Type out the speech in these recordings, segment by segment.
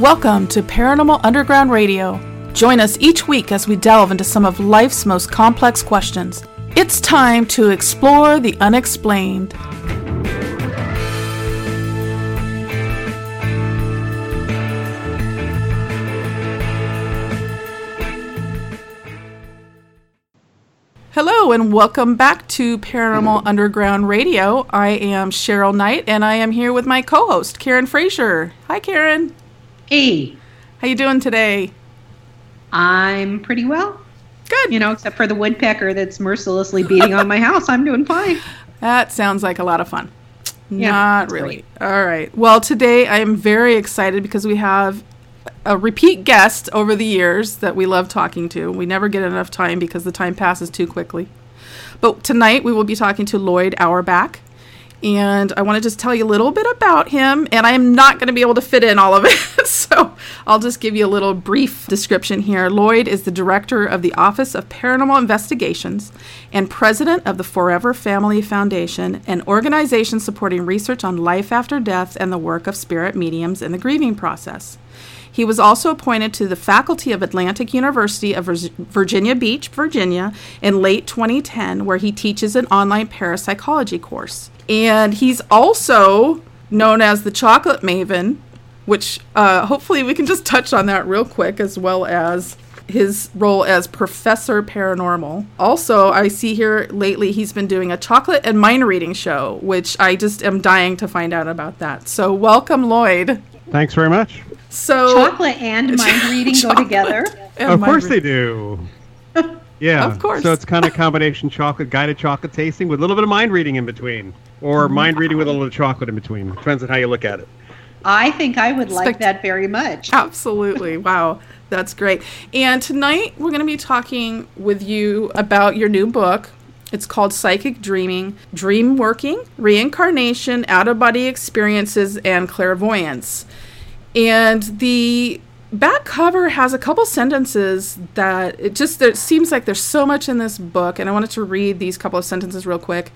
Welcome to Paranormal Underground Radio. Join us each week as we delve into some of life's most complex questions. It's time to explore the unexplained. Hello and welcome back to Paranormal Underground Radio. I am Cheryl Knight and I am here with my co-host Karen Frazier. Hi Karen. Hey, How you doing today? I'm pretty well. Good. You know, except for the woodpecker that's mercilessly beating on my house. I'm doing fine. That sounds like a lot of fun. Yeah, Not really. All right. Well, today I am very excited because we have a repeat guest over the years that we love talking to. We never get enough time because the time passes too quickly. But tonight we will be talking to Lloyd Auerbach. And I want to just tell you a little bit about him. And I am not going to be able to fit in all of it. so I'll just give you a little brief description here. Lloyd is the director of the Office of Paranormal Investigations and president of the Forever Family Foundation, an organization supporting research on life after death and the work of spirit mediums in the grieving process. He was also appointed to the faculty of Atlantic University of Virginia Beach, Virginia, in late 2010, where he teaches an online parapsychology course. And he's also known as the Chocolate Maven, which uh, hopefully we can just touch on that real quick, as well as his role as Professor Paranormal. Also, I see here lately he's been doing a chocolate and mind reading show, which I just am dying to find out about that. So, welcome, Lloyd. Thanks very much. So, Chocolate and mind reading go together. of course reading. they do. Yeah, Of course. So it's kind of combination chocolate, guided chocolate tasting with a little bit of mind reading in between, or Mm-hmm. mind reading with a little chocolate in between. Depends on how you look at it. I think I would like Spect- that very much. Absolutely. Wow. That's great. And tonight we're going to be talking with you about your new book. It's called Psychic Dreaming, Dream Working, Reincarnation, Out of Body Experiences, and Clairvoyance. And the back cover has a couple sentences that it just it seems like there's so much in this book and i wanted to read these couple of sentences real quick.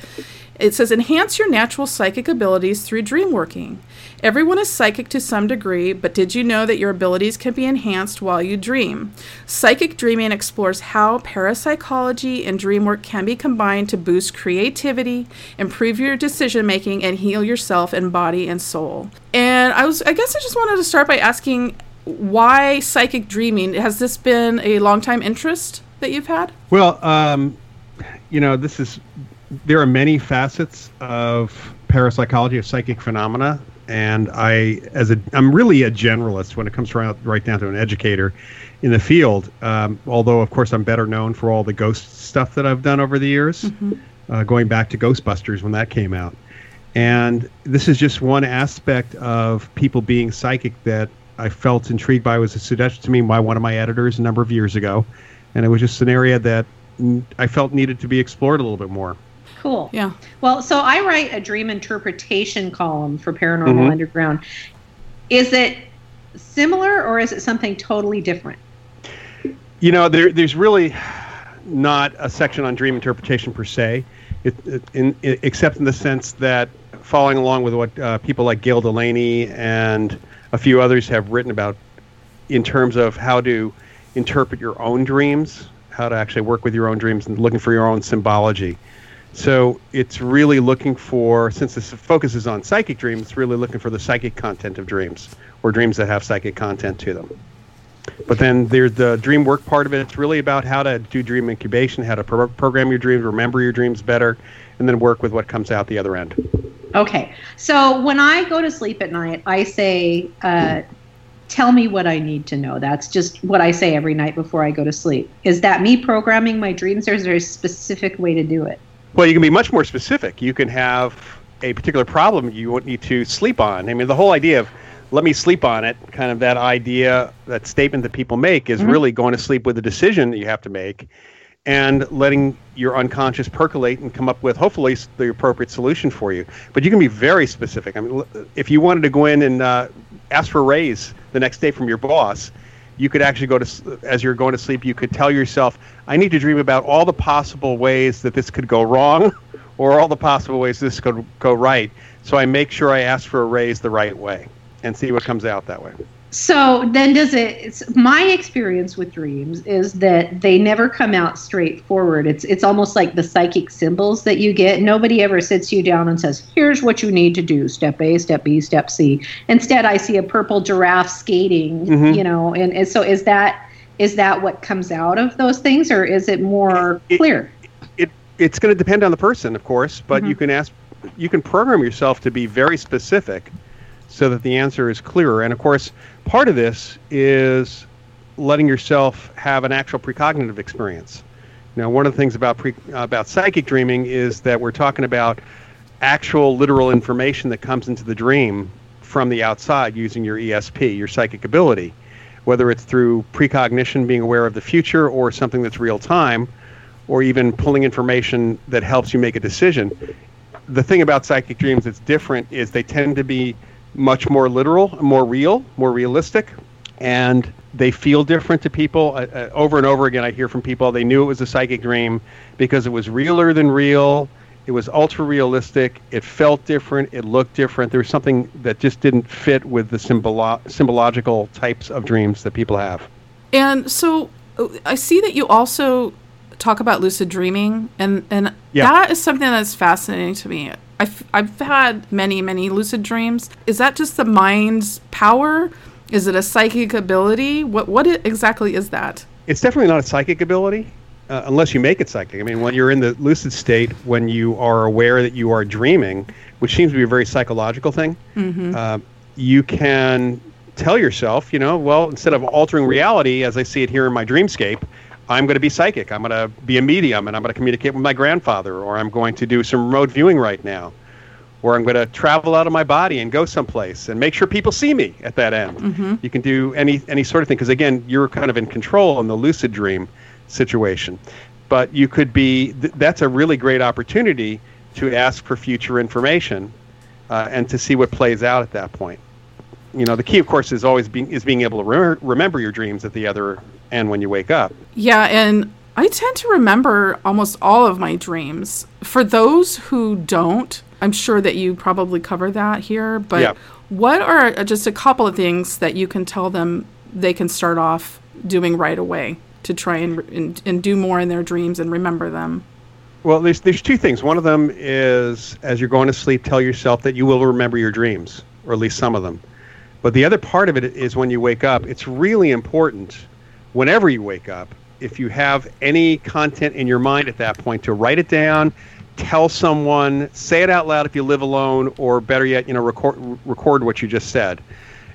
It says enhance your natural psychic abilities through dream working. Everyone is psychic to some degree but did you know that your abilities can be enhanced while you dream? Psychic dreaming explores how parapsychology and dream work can be combined to boost creativity improve your decision making and heal yourself in body and soul. And i was i guess i just wanted to start by asking why psychic dreaming? Has this been a long time interest that you've had? Well, um, you know, this is there are many facets of parapsychology of psychic phenomena, and I, as a, I'm really a generalist when it comes around right down to an educator in the field. Um, although, of course, I'm better known for all the ghost stuff that I've done over the years, uh, going back to Ghostbusters when that came out. And this is just one aspect of people being psychic that I felt intrigued by. It was suggested to me by one of my editors a number of years ago, and it was just an area that I felt needed to be explored a little bit more. Cool. Yeah. Well, so I write a dream interpretation column for Paranormal Mhm. Underground. Is it similar or is it something totally different? You know, there, there's really not a section on dream interpretation per se, it, it, in, i except in the sense that following along with what uh, people like Gayle Delaney and a few others have written about in terms of how to interpret your own dreams, how to actually work with your own dreams and looking for your own symbology. So it's really looking for, since this focuses on psychic dreams, it's really looking for the psychic content of dreams or dreams that have psychic content to them. But then there's the dream work part of it. It's really about how to do dream incubation, how to pro- program your dreams, remember your dreams better, and then work with what comes out the other end. Okay. So when I go to sleep at night, I say, uh, tell me what I need to know. That's just what I say every night before I go to sleep. Is that me programming my dreams or is there a specific way to do it? Well, you can be much more specific. You can have a particular problem you want need to sleep on. I mean, the whole idea of let me sleep on it, kind of that idea, that statement that people make is really going to sleep with a decision that you have to make and letting your unconscious percolate and come up with hopefully the appropriate solution for you. But you can be very specific. I mean, if you wanted to go in and uh, ask for a raise the next day from your boss, you could actually go to as you're going to sleep. You could tell yourself, "I need to dream about all the possible ways that this could go wrong, or all the possible ways this could go right." So I make sure I ask for a raise the right way, and see what comes out that way. So then, does it? It's, my experience with dreams is that they never come out straightforward. It's it's almost like the psychic symbols that you get. Nobody ever sits you down and says, "Here's what you need to do: step A, step B, step C." Instead, I see a purple giraffe skating. Mhm. You know, and, and so is that is that what comes out of those things, or is it more It- clear? it it's going to depend on the person, of course, but Mhm. you can ask, you can program yourself to be very specific, so that the answer is clearer. And of course, part of this is letting yourself have an actual precognitive experience. Now, one of the things about pre, about psychic dreaming is that we're talking about actual literal information that comes into the dream from the outside using your ESP, your psychic ability, whether it's through precognition, being aware of the future, or something that's real time, or even pulling information that helps you make a decision. The thing about psychic dreams that's different is they tend to be much more literal, more real, more realistic, and they feel different to people. Uh, uh, over and over again, I hear from people they knew it was a psychic dream because it was realer than real. It was ultra realistic. It felt different. It looked different. There was something that just didn't fit with the symbolo- symbological types of dreams that people have. And so uh, I see that you also talk about lucid dreaming, and and Yeah. that is something that's fascinating to me. I've I've had many many lucid dreams. Is that just the mind's power? Is it a psychic ability? What what exactly is that? it's definitely not a psychic ability uh, unless you make it psychic. I mean, when you're in the lucid state, when you are aware that you are dreaming, which seems to be a very psychological thing, uh, you can tell yourself, you know, well, instead of altering reality as I see it here in my dreamscape, I'm going to be psychic. I'm going to be a medium and I'm going to communicate with my grandfather, or I'm going to do some remote viewing right now. Or I'm going to travel out of my body and go someplace and make sure people see me at that end. You can do any any sort of thing because again, you're kind of in control in the lucid dream situation. But you could be th- that's a really great opportunity to ask for future information uh, and to see what plays out at that point. You know, the key, of course, is always being is being able to re- remember your dreams at the other end when you wake up. Yeah, and I tend to remember almost all of my dreams. For those who don't, I'm sure that you probably cover that here, but Yeah. what are uh, just a couple of things that you can tell them they can start off doing right away to try and, and, and do more in their dreams and remember them? Well, there's there's two things. One of them is as you're going to sleep, tell yourself that you will remember your dreams, or at least some of them. But the other part of it is when you wake up. It's really important, whenever you wake up, if you have any content in your mind at that point, to write it down, tell someone, say it out loud if you live alone, or better yet, you know, record record what you just said,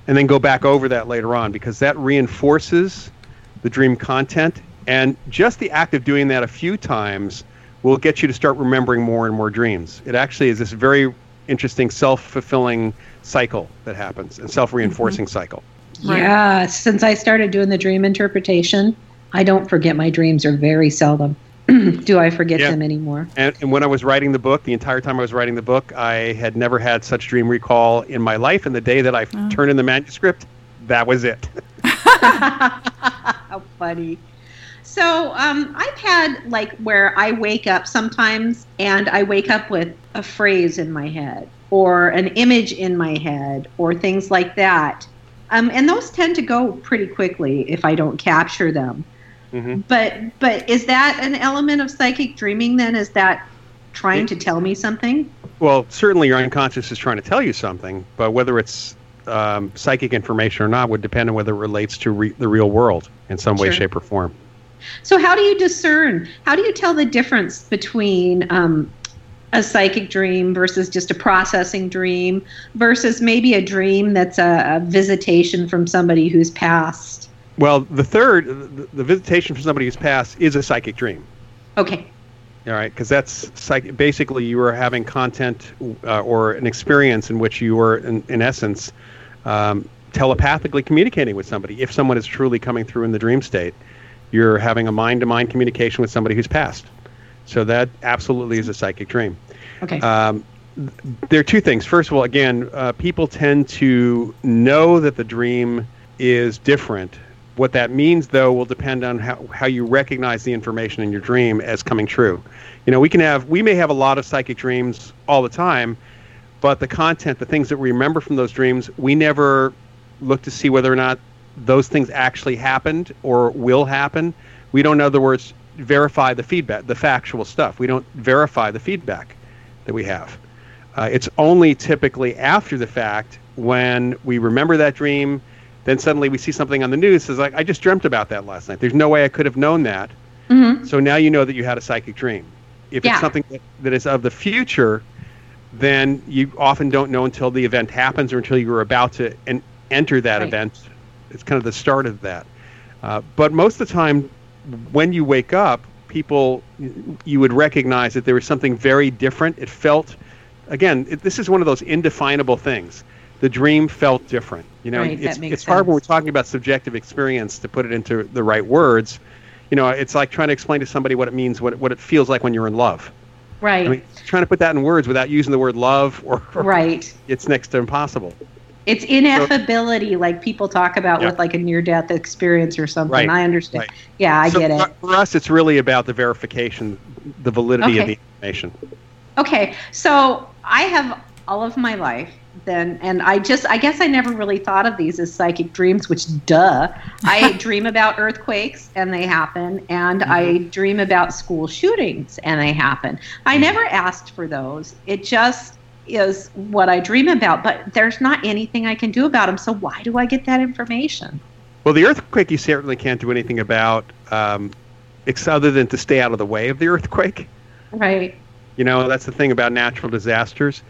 and then go back over that later on because that reinforces the dream content. And just the act of doing that a few times will get you to start remembering more and more dreams. It actually is this very interesting self-fulfilling cycle that happens, and self-reinforcing cycle. Right. Yeah, since I started doing the dream interpretation, I don't forget my dreams or very seldom do I forget Yeah. them anymore. And, and when I was writing the book, the entire time I was writing the book, I had never had such dream recall in my life. And the day that I turned in the manuscript, that was it. How funny. So um, I've had like where I wake up sometimes and I wake up with a phrase in my head or an image in my head or things like that. Um, and those tend to go pretty quickly if I don't capture them. Mhm. But but is that an element of psychic dreaming then? Is that trying to tell me something? Well, certainly your unconscious is trying to tell you something, but whether it's um, psychic information or not would depend on whether it relates to re- the real world in some way, shape, or form. So, how do you discern? How do you tell the difference between um, a psychic dream versus just a processing dream versus maybe a dream that's a, a visitation from somebody who's passed? Well, the third, the, the visitation from somebody who's passed, is a psychic dream. Okay. All right, because that's psych- basically you are having content uh, or an experience in which you are, in, in essence, um, telepathically communicating with somebody. If someone is truly coming through in the dream state, you're having a mind-to-mind communication with somebody who's passed. So that absolutely is a psychic dream. Okay. Um, there are two things. First of all, again, uh, people tend to know that the dream is different. What that means, though, will depend on how, how you recognize the information in your dream as coming true. You know, we can have, we may have a lot of psychic dreams all the time, but the content, the things that we remember from those dreams, we never look to see whether or not those things actually happened or will happen. We don't, in other words, verify the feedback, the factual stuff. We don't verify the feedback that we have. Uh, it's only typically after the fact when we remember that dream, then suddenly we see something on the news. It's like, I just dreamt about that last night. There's no way I could have known that. Mm-hmm. So now you know that you had a psychic dream. If Yeah. it's something that, that is of the future, then you often don't know until the event happens or until you're about to en- enter that Right. event. It's kind of the start of that. Uh, but most of the time, when you wake up, people, you would recognize that there was something very different. It felt, again, it, this is one of those indefinable things. The dream felt different. You know, Right, it's, it's hard when we're talking about subjective experience to put it into the right words. You know, it's like trying to explain to somebody what it means, what it, what it feels like when you're in love. Right. I mean, trying to put that in words without using the word love or, or right. it's next to impossible. It's ineffability, like people talk about Yeah. with like a near death experience or something. Right, I understand. right. Yeah, I So get it. for- For us, it's really about the verification, the validity of the information. Okay, so I have all of my life then, and I just, I guess I never really thought of these as psychic dreams, which, duh. I dream about earthquakes and they happen, and I mm-hmm. dream about school shootings and they happen. I mm-hmm. never asked for those. It just is what I dream about, but there's not anything I can do about them. So why do I get that information? Well, the earthquake, you certainly can't do anything about, um, ex- other than to stay out of the way of the earthquake. Right. You know, that's the thing about natural disasters.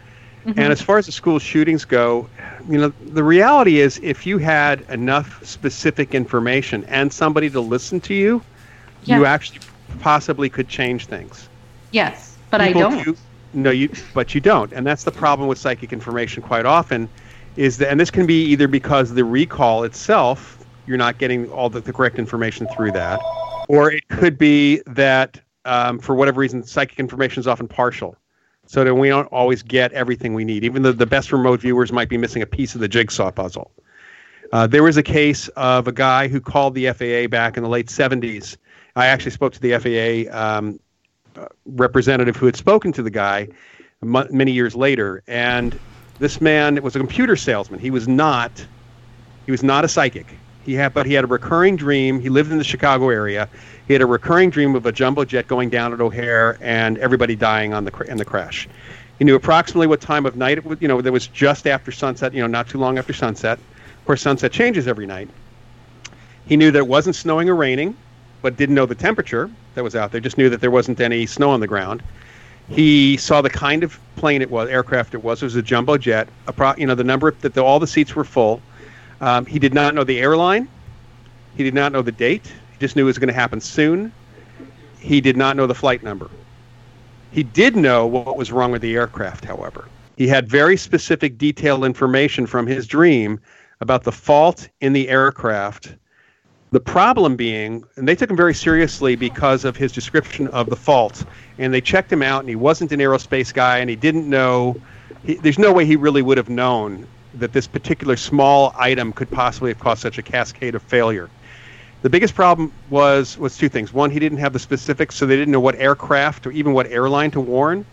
Mhm. And as far as the school shootings go, you know, the reality is if you had enough specific information and somebody to listen to you, you actually possibly could change things. Yes, but I don't. do- no, you, but you don't, and that's the problem with psychic information. Quite often, is that, and this can be either because the recall itself, you're not getting all the, the correct information through that, or it could be that um, for whatever reason, psychic information is often partial, so that we don't always get everything we need. Even though the best remote viewers might be missing a piece of the jigsaw puzzle. Uh, there was a case of a guy who called the FAA back in the late 70s. I actually spoke to the FAA um, representative who had spoken to the guy mu many years later, and this man was a computer salesman. He was not he was not a psychic. He had but he had a recurring dream. He lived in the Chicago area. He had a recurring dream of a jumbo jet going down at O'Hare and everybody dying on the cr- in the crash. He knew approximately what time of night it was. You know, there was just after sunset. You know, not too long after sunset. Of course, sunset changes every night. He knew that it wasn't snowing or raining, but didn't know the temperature that was out there. Just knew that there wasn't any snow on the ground. He saw the kind of plane it was, aircraft it was. It was a jumbo jet. Appro- you know, the number that the, all the seats were full. Um, he did not know the airline. He did not know the date. He just knew it was going to happen soon. He did not know the flight number. He did know what was wrong with the aircraft, however. He had very specific, detailed information from his dream about the fault in the aircraft. The problem being, and they took him very seriously because of his description of the fault, and they checked him out, and he wasn't an aerospace guy, and he didn't know. He, there's no way he really would have known that this particular small item could possibly have caused such a cascade of failure. The biggest problem was was two things. One, he didn't have the specifics, so they didn't know what aircraft or even what airline to warn.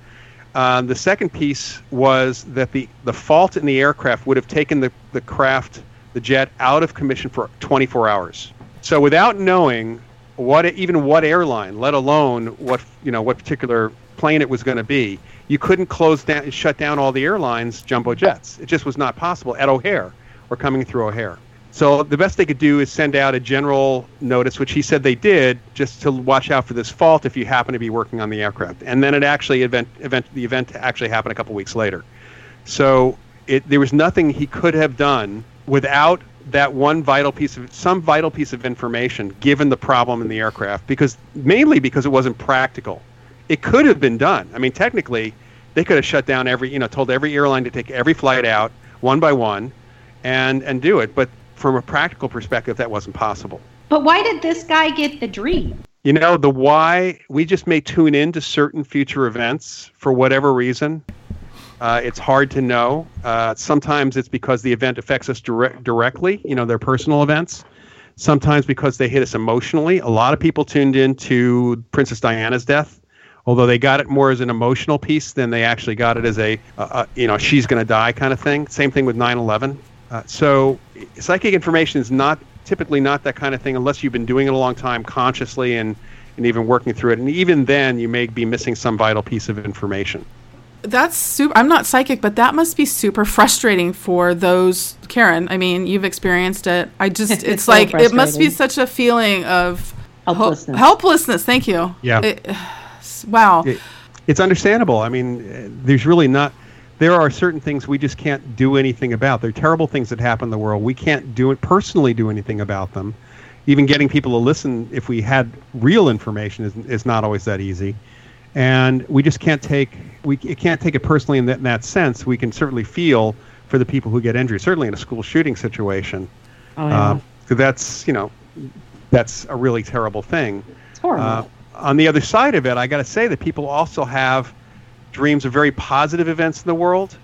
Um, the second piece was that the, the fault in the aircraft would have taken the, the craft, the jet, out of commission for 24 hours. So without knowing what even what airline, let alone what you know what particular plane it was going to be, you couldn't close down, shut down all the airlines' jumbo jets. It just was not possible at O'Hare or coming through O'Hare. So the best they could do is send out a general notice, which he said they did, just to watch out for this fault if you happen to be working on the aircraft. And then it actually event, event the event actually happened a couple weeks later. So it, there was nothing he could have done without that one vital piece of some vital piece of information given the problem in the aircraft because mainly because it wasn't practical. It could have been done. I mean technically they could have shut down every you know told every airline to take every flight out one by one and and do it. But from a practical perspective that wasn't possible. But why did this guy get the dream? you know the why we just may tune in to certain future events for whatever reason uh, it's hard to know. Uh, sometimes it's because the event affects us direct, directly you know their personal events. Sometimes because they hit us emotionally. A lot of people tuned in to princess diana's death. Although they got it more as an emotional piece than they actually got it as a, uh, you know she's going to die kind of thing. Same thing with 9-11 uh, so psychic information is not typically not that kind of thing unless you've been doing it a long time consciously and and even working through it. And even then, you may be missing some vital piece of information. That's super. I'm not psychic, but that must be super frustrating for those. Karen, I mean, you've experienced it. I just, it's, It's so like it must be such a feeling of ho- Helplessness. helplessness. Thank you. Yeah. It- wow. It- it's understandable. I mean, uh, there's really not. There are certain things we just can't do anything about. There are terrible things that happen in the world. We can't do it personally. Do anything about them. Even getting people to listen, if we had real information, is, is not always that easy. And we just can't take we c- can't take it personally in that, in that sense. We can certainly feel for the people who get injured, certainly in a school shooting situation. Oh, yeah. Uh, 'cause that's you know that's a really terrible thing. it's horrible. Uh, on the other side of it, I got to say that people also have dreams of very positive events in the world,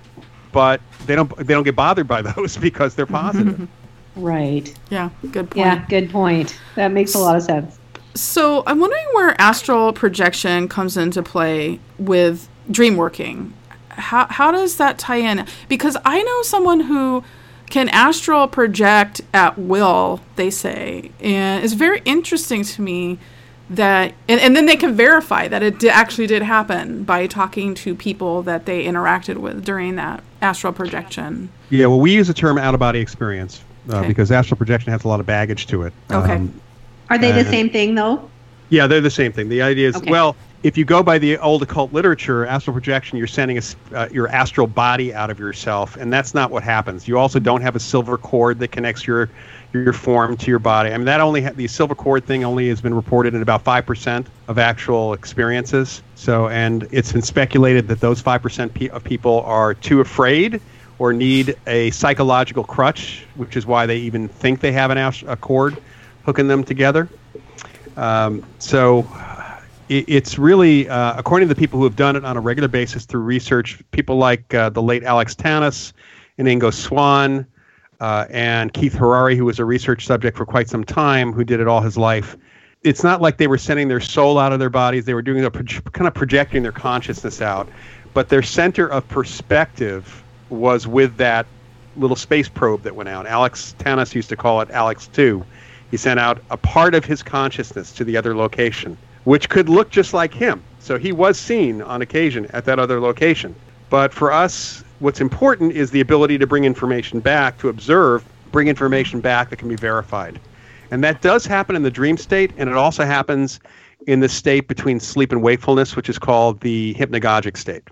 but they don't they don't get bothered by those because they're positive. right. Yeah. Good point. Yeah, good point. That makes a lot of sense. So I'm wondering where astral projection comes into play with dream working. How how does that tie in? Because I know someone who can astral project at will, they say, and it's very interesting to me that and, and then they can verify that it actually did happen by talking to people that they interacted with during that astral projection. yeah, well, we use the term out of body experience uh, Okay. because astral projection has a lot of baggage to it. Okay. Um, Are they the same thing, though? Yeah, they're the same thing. The idea is, Okay. well, if you go by the old occult literature, astral projection, you're sending a, uh, your astral body out of yourself, and that's not what happens. You also don't have a silver cord that connects your your form to your body. I mean, that only ha- the silver cord thing only has been reported in about five percent of actual experiences. So, and it's been speculated that those five percent pe- of people are too afraid or need a psychological crutch, which is why they even think they have an ast- a cord hooking them together. Um, so it, it's really, uh, according to the people who have done it on a regular basis through research, people like uh, the late Alex Tanous and Ingo Swann uh, and Keith Harary, who was a research subject for quite some time, who did it all his life. It's not like they were sending their soul out of their bodies; they were doing a proj- kind of projecting their consciousness out, but their center of perspective was with that little space probe that went out. Alex Tanous used to call it Alex Two. He sent out a part of his consciousness to the other location, which could look just like him. So he was seen on occasion at that other location. But for us, what's important is the ability to bring information back, to observe, bring information back that can be verified. And that does happen in the dream state, and it also happens in the state between sleep and wakefulness, which is called the hypnagogic state.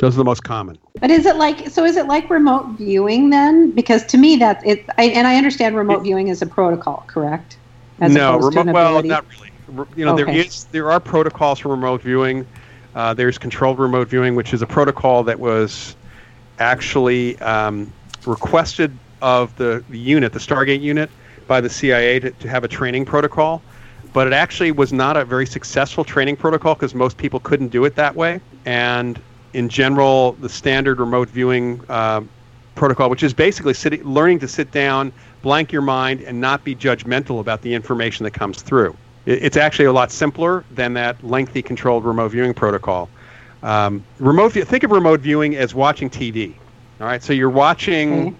Those are the most common. But is it like so? Is it like remote viewing then? Because to me, that's it. I, and I understand remote viewing is a protocol, correct? As no, remote. Well, not really. You know, there Okay. is there are protocols for remote viewing. Uh, there's controlled remote viewing, which is a protocol that was actually um, requested of the, the unit, the Stargate unit, by the CIA to, to have a training protocol. But it actually was not a very successful training protocol because most people couldn't do it that way. And in general, the standard remote viewing uh, protocol, which is basically sitting, learning to sit down, blank your mind, and not be judgmental about the information that comes through. It, it's actually a lot simpler than that lengthy controlled remote viewing protocol. Um, remote view, think of remote viewing as watching TV. All right, so you're watching Okay.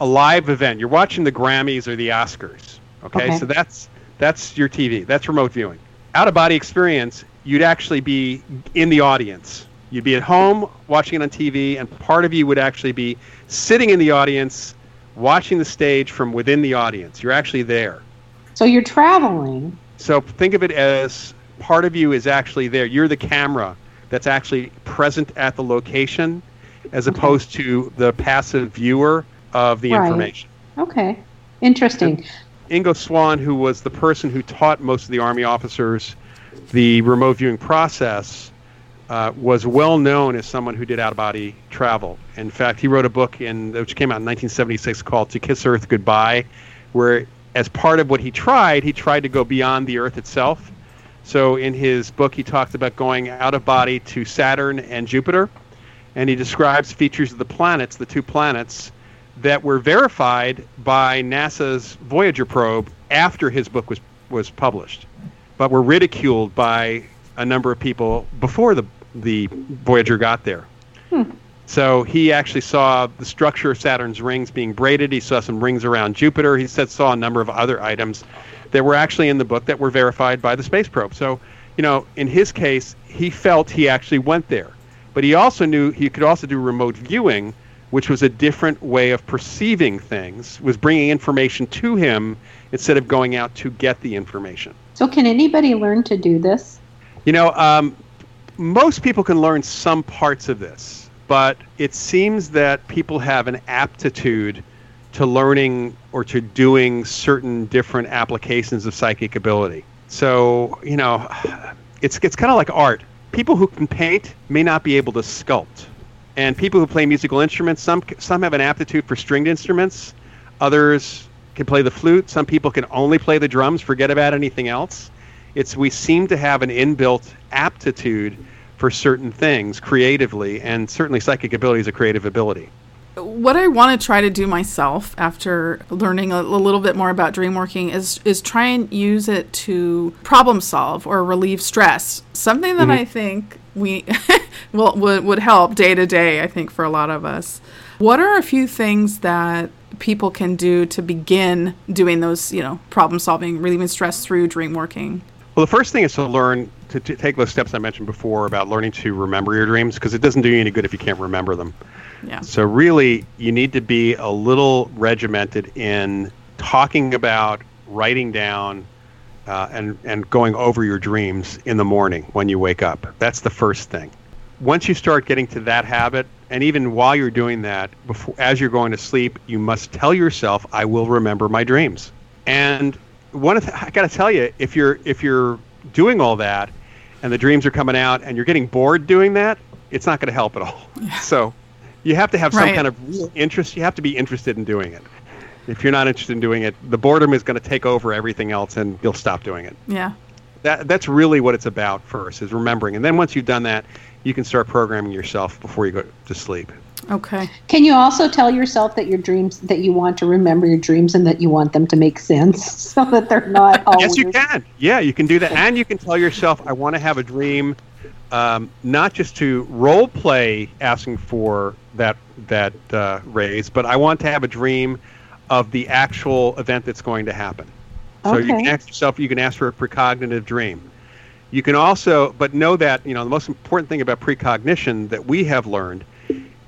a live event. You're watching the Grammys or the Oscars. Okay, Okay. so that's that's your TV. That's remote viewing. Out of body experience, you'd actually be in the audience. You'd be at home watching it on TV, and part of you would actually be sitting in the audience, watching the stage from within the audience. You're actually there. So you're traveling. So think of it as part of you is actually there. You're the camera that's actually present at the location, as Okay. opposed to the passive viewer of the Right. information. Okay, interesting. Ingo Swann, who was the person who taught most of the Army officers the remote viewing process, uh, was well known as someone who did out of body travel. In fact, he wrote a book in which came out in 1976 called "To Kiss Earth Goodbye," where, as part of what he tried, he tried to go beyond the Earth itself. So, in his book, he talked about going out of body to Saturn and Jupiter, and he describes features of the planets, the two planets, that were verified by NASA's Voyager probe after his book was, was published, but were ridiculed by a number of people before the, the Voyager got there. So he actually saw the structure of Saturn's rings being braided. He saw some rings around Jupiter. He said saw a number of other items that were actually in the book that were verified by the space probe. So, you know, in his case, he felt he actually went there. But he also knew he could also do remote viewing, which was a different way of perceiving things, was bringing information to him instead of going out to get the information. So, can anybody learn to do this? You know, um, most people can learn some parts of this, but it seems that people have an aptitude to learning or to doing certain different applications of psychic ability. So, you know, it's, it's kind of like art. People who can paint may not be able to sculpt. And people who play musical instruments, some, some have an aptitude for stringed instruments, others can play the flute, some people can only play the drums, forget about anything else. It's we seem to have an inbuilt aptitude for certain things creatively, and certainly psychic ability is a creative ability what I want to try to do myself after learning a, a, little bit more about dream working is is try and use it to problem solve or relieve stress. Something that mm-hmm. I think we will would, would help day to day. I think for a lot of us. What are a few things that people can do to begin doing those, you know, problem solving, relieving stress through dream working? Well, the first thing is to learn to, to take those steps I mentioned before about learning to remember your dreams because it doesn't do you any good if you can't remember them. Yeah. So really, you need to be a little regimented in talking about, writing down, uh, and and going over your dreams in the morning when you wake up. That's the first thing. Once you start getting to that habit, and even while you're doing that, before as you're going to sleep, you must tell yourself, "I will remember my dreams." And one of the, I got to tell you, if you're if you're doing all that, and the dreams are coming out, and you're getting bored doing that, it's not going to help at all. Yeah. So you have to have some right. kind of real interest. You have to be interested in doing it. If you're not interested in doing it, the boredom is going to take over everything else, and you'll stop doing it. Yeah. That that's really what it's about first is remembering, and then once you've done that, you can start programming yourself before you go to sleep. Okay. Can you also tell yourself that your dreams that you want to remember your dreams and that you want them to make sense so that they're not all Yes, you can. Yeah, you can do that. And you can tell yourself I want to have a dream um, not just to role play asking for that that uh, raise, but I want to have a dream of the actual event that's going to happen. So okay. you can ask yourself, you can ask for a precognitive dream. You can also, but know that you know the most important thing about precognition that we have learned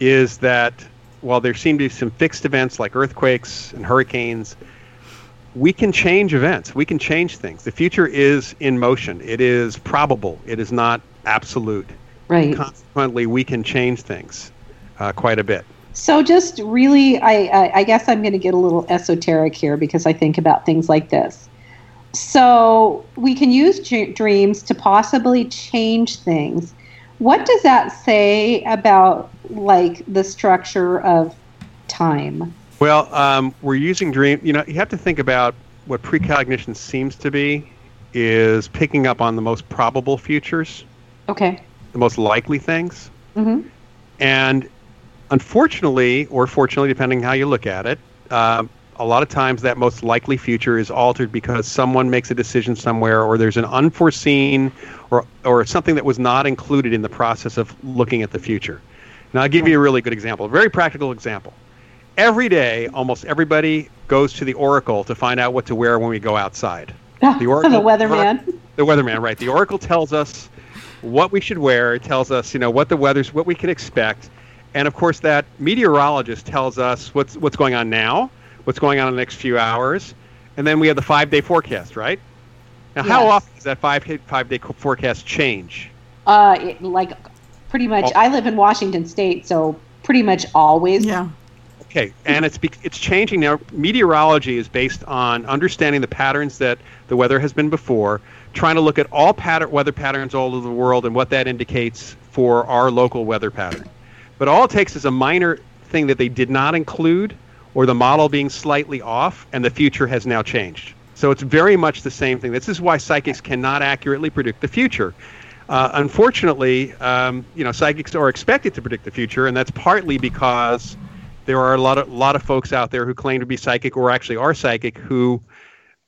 is that while there seem to be some fixed events like earthquakes and hurricanes, we can change events. We can change things. The future is in motion. It is probable. It is not absolute. Right. Consequently, we can change things uh, quite a bit. So, just really, I, I, I guess I'm going to get a little esoteric here because I think about things like this. So, we can use j- dreams to possibly change things. What does that say about like the structure of time? Well, um, we're using dream. You know, you have to think about what precognition seems to be is picking up on the most probable futures. Okay. The most likely things. Mm-hmm. And unfortunately, or fortunately, depending how you look at it, uh, a lot of times that most likely future is altered because someone makes a decision somewhere, or there's an unforeseen, or or something that was not included in the process of looking at the future. Now, I'll give you a really good example, a very practical example. Every day, almost everybody goes to the Oracle to find out what to wear when we go outside. The Oracle, the weatherman. The weatherman, right? The Oracle tells us what we should wear. It tells us, you know, what the weather's, what we can expect, and of course, that meteorologist tells us what's what's going on now, what's going on in the next few hours, and then we have the five-day forecast, right? Now, yes. how often does that five five-day forecast change? Uh, it, like pretty much. Oh. I live in Washington State, so pretty much always. Yeah. Okay, and it's it's changing now. Meteorology is based on understanding the patterns that the weather has been before, trying to look at all pattern, weather patterns all over the world and what that indicates for our local weather pattern. But all it takes is a minor thing that they did not include or the model being slightly off, and the future has now changed. So it's very much the same thing. This is why psychics cannot accurately predict the future. Uh, unfortunately, um, you know, psychics are expected to predict the future, and that's partly because there are a lot of lot of folks out there who claim to be psychic or actually are psychic who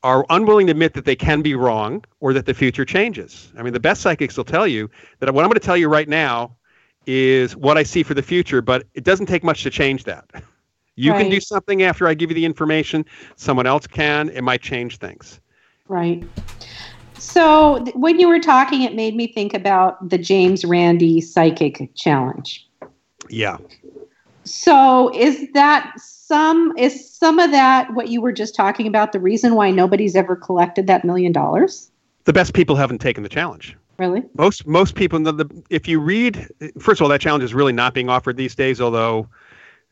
are unwilling to admit that they can be wrong or that the future changes. I mean, the best psychics will tell you that what I'm going to tell you right now is what I see for the future, but it doesn't take much to change that. You can do something after I give you the information. Someone else can. It might change things. Right. So th- when you were talking, it made me think about the James Randi Psychic Challenge. Yeah. So is that some is some of that what you were just talking about the reason why nobody's ever collected that million dollars? The best people haven't taken the challenge. Really? Most most people, the, the, if you read, first of all, that challenge is really not being offered these days. Although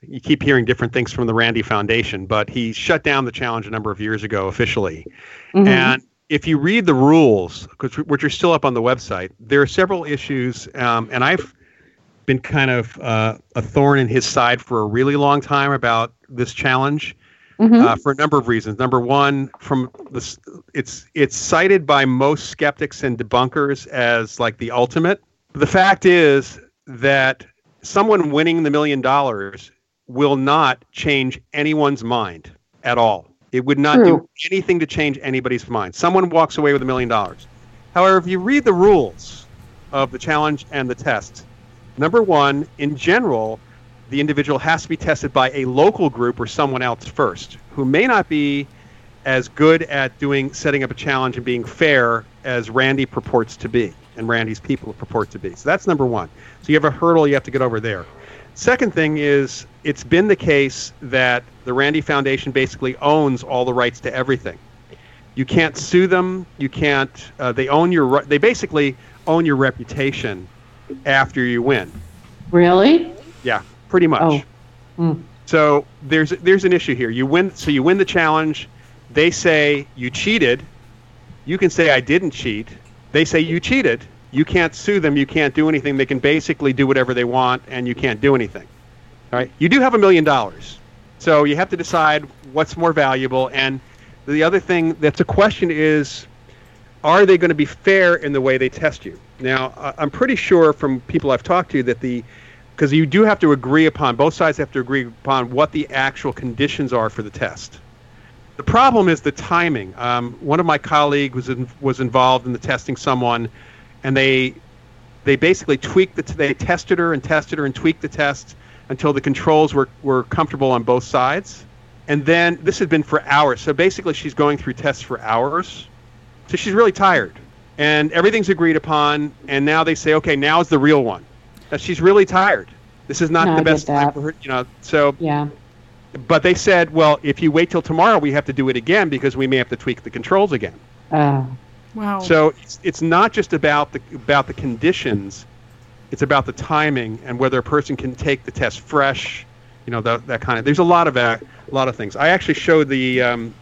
you keep hearing different things from the Randi Foundation, but he shut down the challenge a number of years ago officially. Mhm. And if you read the rules, which are still up on the website, there are several issues, um, and I've been kind of uh, a thorn in his side for a really long time about this challenge Mhm. uh, for a number of reasons. Number one, from this, it's it's cited by most skeptics and debunkers as like the ultimate. The fact is that someone winning the million dollars will not change anyone's mind at all. It would not do hmm. anything to change anybody's mind. Someone walks away with a million dollars. However, if you read the rules of the challenge and the test, number one, in general, the individual has to be tested by a local group or someone else first, who may not be as good at doing setting up a challenge and being fair as Randi purports to be, and Randi's people purport to be. So that's number one. So you have a hurdle you have to get over there. Second thing is, it's been the case that the Randi Foundation basically owns all the rights to everything. You can't sue them. You can't. Uh, they own your. They basically own your reputation after you win. Really? Yeah, pretty much. Oh. Hmm. So there's there's an issue here. You win, so you win the challenge. They say you cheated. You can say I didn't cheat. They say you cheated. You can't sue them. You can't do anything. They can basically do whatever they want, and you can't do anything. All right. You do have a million dollars, so you have to decide what's more valuable. And the other thing that's a question is, are they going to be fair in the way they test you? Now, I'm pretty sure from people I've talked to that the because you do have to agree upon both sides have to agree upon what the actual conditions are for the test. The problem is the timing. Um, one of my colleagues was in, was involved in the testing someone, and they they basically tweaked the t- they tested her and tested her and tweaked the test until the controls were were comfortable on both sides. And then this had been for hours. So basically, she's going through tests for hours. So she's really tired, and everything's agreed upon. And now they say, okay, now is the real one. Now she's really tired. This is not No, the get best time for her. You know, so Yeah. but they said, well, if you wait till tomorrow, we have to do it again because we may have to tweak the controls again. Uh, Wow. So it's, it's not just about the about the conditions; it's about the timing and whether a person can take the test fresh. You know, that, that kind of. There's a lot of a lot of things. I actually showed the um,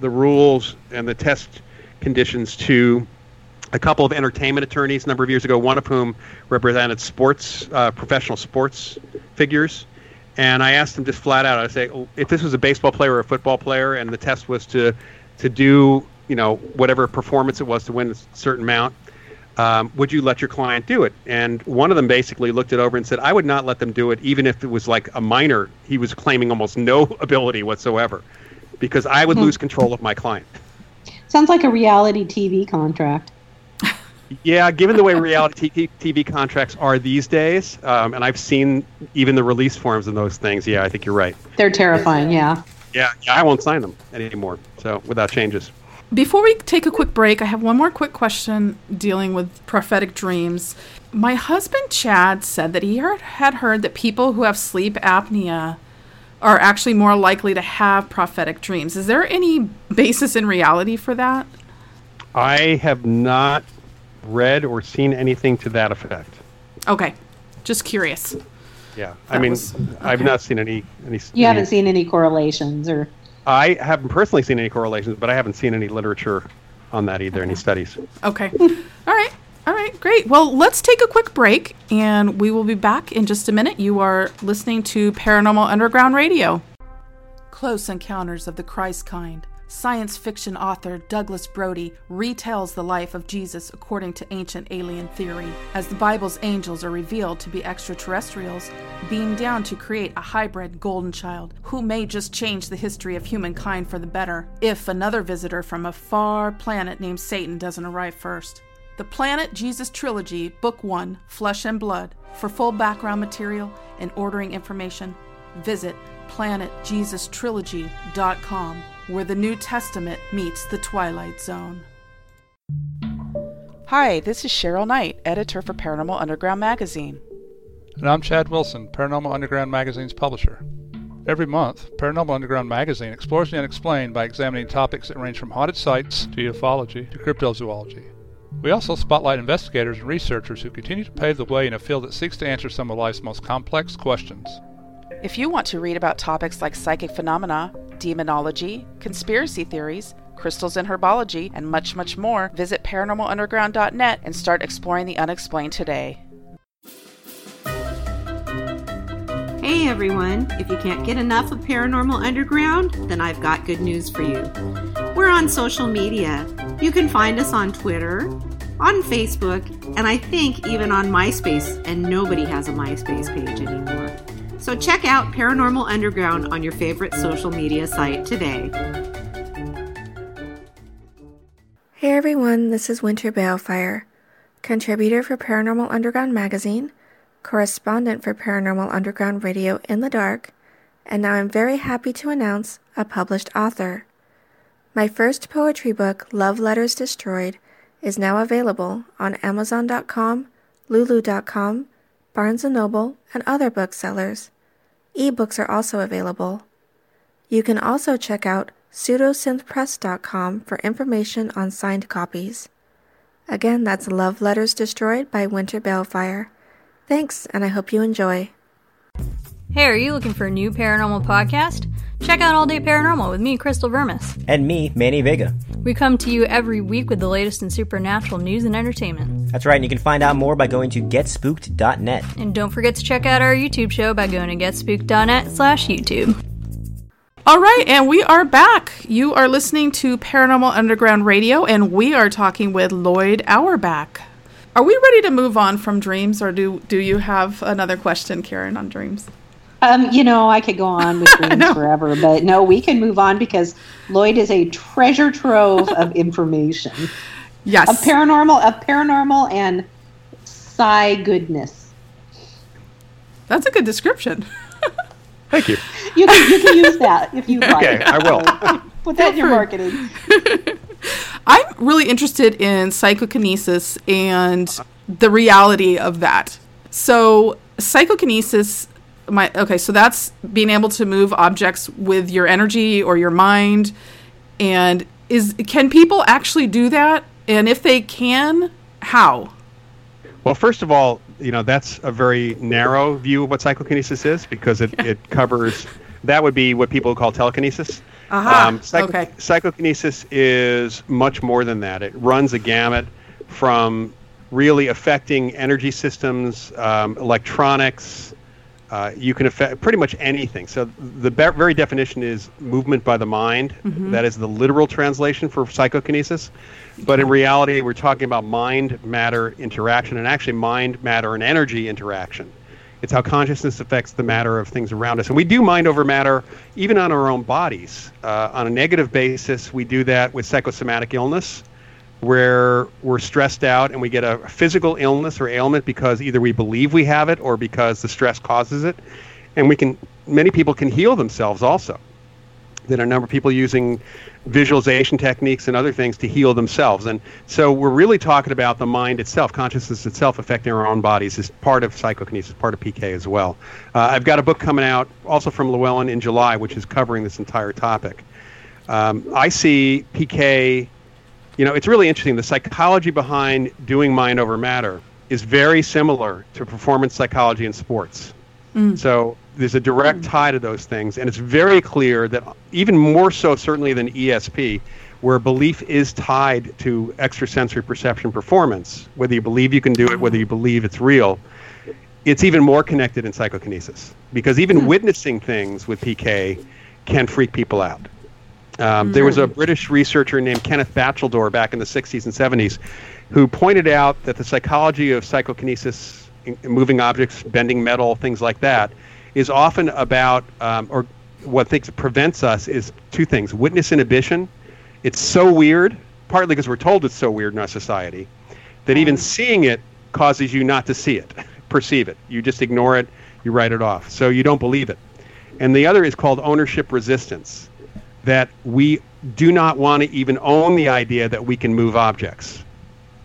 the rules and the test conditions to a couple of entertainment attorneys a number of years ago. One of whom represented sports, uh, professional sports figures. And I asked them just flat out. I say, "Oh, if this was a baseball player or a football player, and the test was to to do, you know, whatever performance it was to win a certain amount, um, would you let your client do it? And one of them basically looked it over and said, I would not let them do it, even if it was like a minor. He was claiming almost no ability whatsoever, because I would lose control of my client. sounds like a reality TV contract. Yeah, given the way reality TV, TV contracts are these days, um, and I've seen even the release forms and those things. Yeah, I think you're right. They're terrifying. Yeah. Yeah, yeah I won't sign them anymore. So without changes. Before we take a quick break, I have one more quick question dealing with prophetic dreams. My husband Chad said that he heard, had heard that people who have sleep apnea are actually more likely to have prophetic dreams. Is there any basis in reality for that? I have not read or seen anything to that effect. Okay, just curious. Yeah, I mean, was- I've not seen any. any You any- haven't seen any correlations or I haven't personally seen any correlations, but I haven't seen any literature on that either. Any studies? Okay. All right. All right, great. Well, let's take a quick break and we will be back in just a minute. You are listening to Paranormal Underground Radio. Close Encounters of the Christ Kind. Science fiction author Douglas Brody retells the life of Jesus according to ancient alien theory, as the Bible's angels are revealed to be extraterrestrials, beamed down to create a hybrid golden child who may just change the history of humankind for the better if another visitor from a far planet named Satan doesn't arrive first. The Planet Jesus Trilogy, Book 1, Flesh and Blood. For full background material and ordering information, visit planetjesustrilogy.com, where the New Testament meets the Twilight Zone. Hi, this is Cheryl Knight, editor for Paranormal Underground magazine. And I'm Chad Wilson, Paranormal Underground magazine's publisher. Every month, Paranormal Underground magazine explores the unexplained by examining topics that range from haunted sites to ufology to cryptozoology. We also spotlight investigators and researchers who continue to pave the way in a field that seeks to answer some of life's most complex questions. If you want to read about topics like psychic phenomena, demonology, conspiracy theories, crystals and herbology, and much, much more, visit paranormalunderground.net and start exploring the unexplained today. Hey everyone, if you can't get enough of Paranormal Underground, then I've got good news for you. We're on social media. You can find us on Twitter, on Facebook, and I think even on MySpace, and nobody has a MySpace page anymore. So check out Paranormal Underground on your favorite social media site today. Hey everyone, this is Winter Balefire, contributor for Paranormal Underground magazine, correspondent for Paranormal Underground Radio in the Dark, and now I'm very happy to announce a published author. My first poetry book, Love Letters Destroyed, is now available on Amazon.com, Lulu.com, Barnes & Noble, and other booksellers. Ebooks are also available. You can also check out pseudosynthpress.com for information on signed copies. Again, that's Love Letters Destroyed by Winter Balefire. Thanks, and I hope you enjoy. Hey, are you looking for a new paranormal podcast? Check out All Day Paranormal with me, Crystal Vermis. And me, Manny Vega. We come to you every week with the latest in supernatural news and entertainment. That's right, and you can find out more by going to getspooked.net. And don't forget to check out our YouTube show by going to getspooked.net slash YouTube. All right, and we are back. You are listening to Paranormal Underground Radio, and we are talking with Lloyd Auerbach. Are we ready to move on from dreams, or do do you have another question, Karen, on dreams? Um, you know, I could go on with dreams forever, but no, we can move on because Lloyd is a treasure trove of information. Yes, of paranormal, of paranormal and psi goodness. That's a good description. Thank you. You can, you can use that if you like. Okay, I will. Put that in your marketing. I'm really interested in psychokinesis and the reality of that. So, psychokinesis my okay, so that's being able to move objects with your energy or your mind and is can people actually do that? And if they can, how? Well, first of all, you know that's a very narrow view of what psychokinesis is because it, it covers that would be what people call telekinesis. Aha, um, psycho- okay. Psychokinesis is much more than that. It runs a gamut from really affecting energy systems, um, electronics. Uh, you can affect pretty much anything. So the be- very definition is movement by the mind. Mm-hmm. That is the literal translation for psychokinesis. But in reality, we're talking about mind matter interaction and actually mind matter and energy interaction. It's how consciousness affects the matter of things around us. And we do mind over matter even on our own bodies. Uh, on a negative basis, we do that with psychosomatic illness, where we're stressed out and we get a physical illness or ailment because either we believe we have it or because the stress causes it. And we can, many people can heal themselves also. There are a number of people using visualization techniques and other things to heal themselves. And so we're really talking about the mind itself, consciousness itself affecting our own bodies is part of psychokinesis, part of PK as well. Uh, I've got a book coming out also from Llewellyn in July, which is covering this entire topic. Um, I see PK, you know, it's really interesting. The psychology behind doing mind over matter is very similar to performance psychology in sports. Mm. So there's a direct mm. tie to those things, and it's very clear that even more so, certainly than ESP, where belief is tied to extrasensory perception performance, whether you believe you can do it, whether you believe it's real, it's even more connected in psychokinesis because even mm. witnessing things with PK can freak people out. Um, mm. There was a. British researcher named Kenneth Batcheldor back in the 60s and 70s who pointed out that the psychology of psychokinesis, moving objects, bending metal, things like that, is often about, um, or what things prevents us is two things: witness inhibition. It's so weird, partly because we're told it's so weird in our society, that even seeing it causes you not to see it, perceive it. You just ignore it, you write it off. So you don't believe it. And the other is called ownership resistance, that we do not want to even own the idea that we can move objects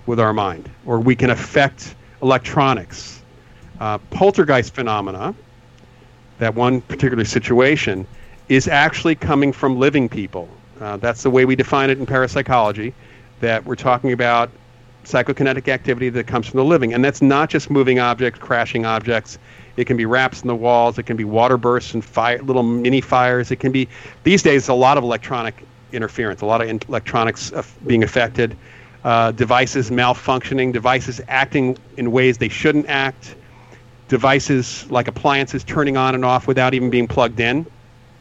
with our mind or we can affect electronics. Uh, poltergeist phenomena, that one particular situation, is actually coming from living people. Uh, that's the way we define it in parapsychology, that we're talking about psychokinetic activity that comes from the living. And that's not just moving objects, crashing objects. It can be raps in the walls. It can be water bursts and fire, little mini fires. It can be, these days, a lot of electronic interference, a lot of in- electronics uh, being affected, uh, devices malfunctioning, devices acting in ways they shouldn't act, devices like appliances turning on and off without even being plugged in.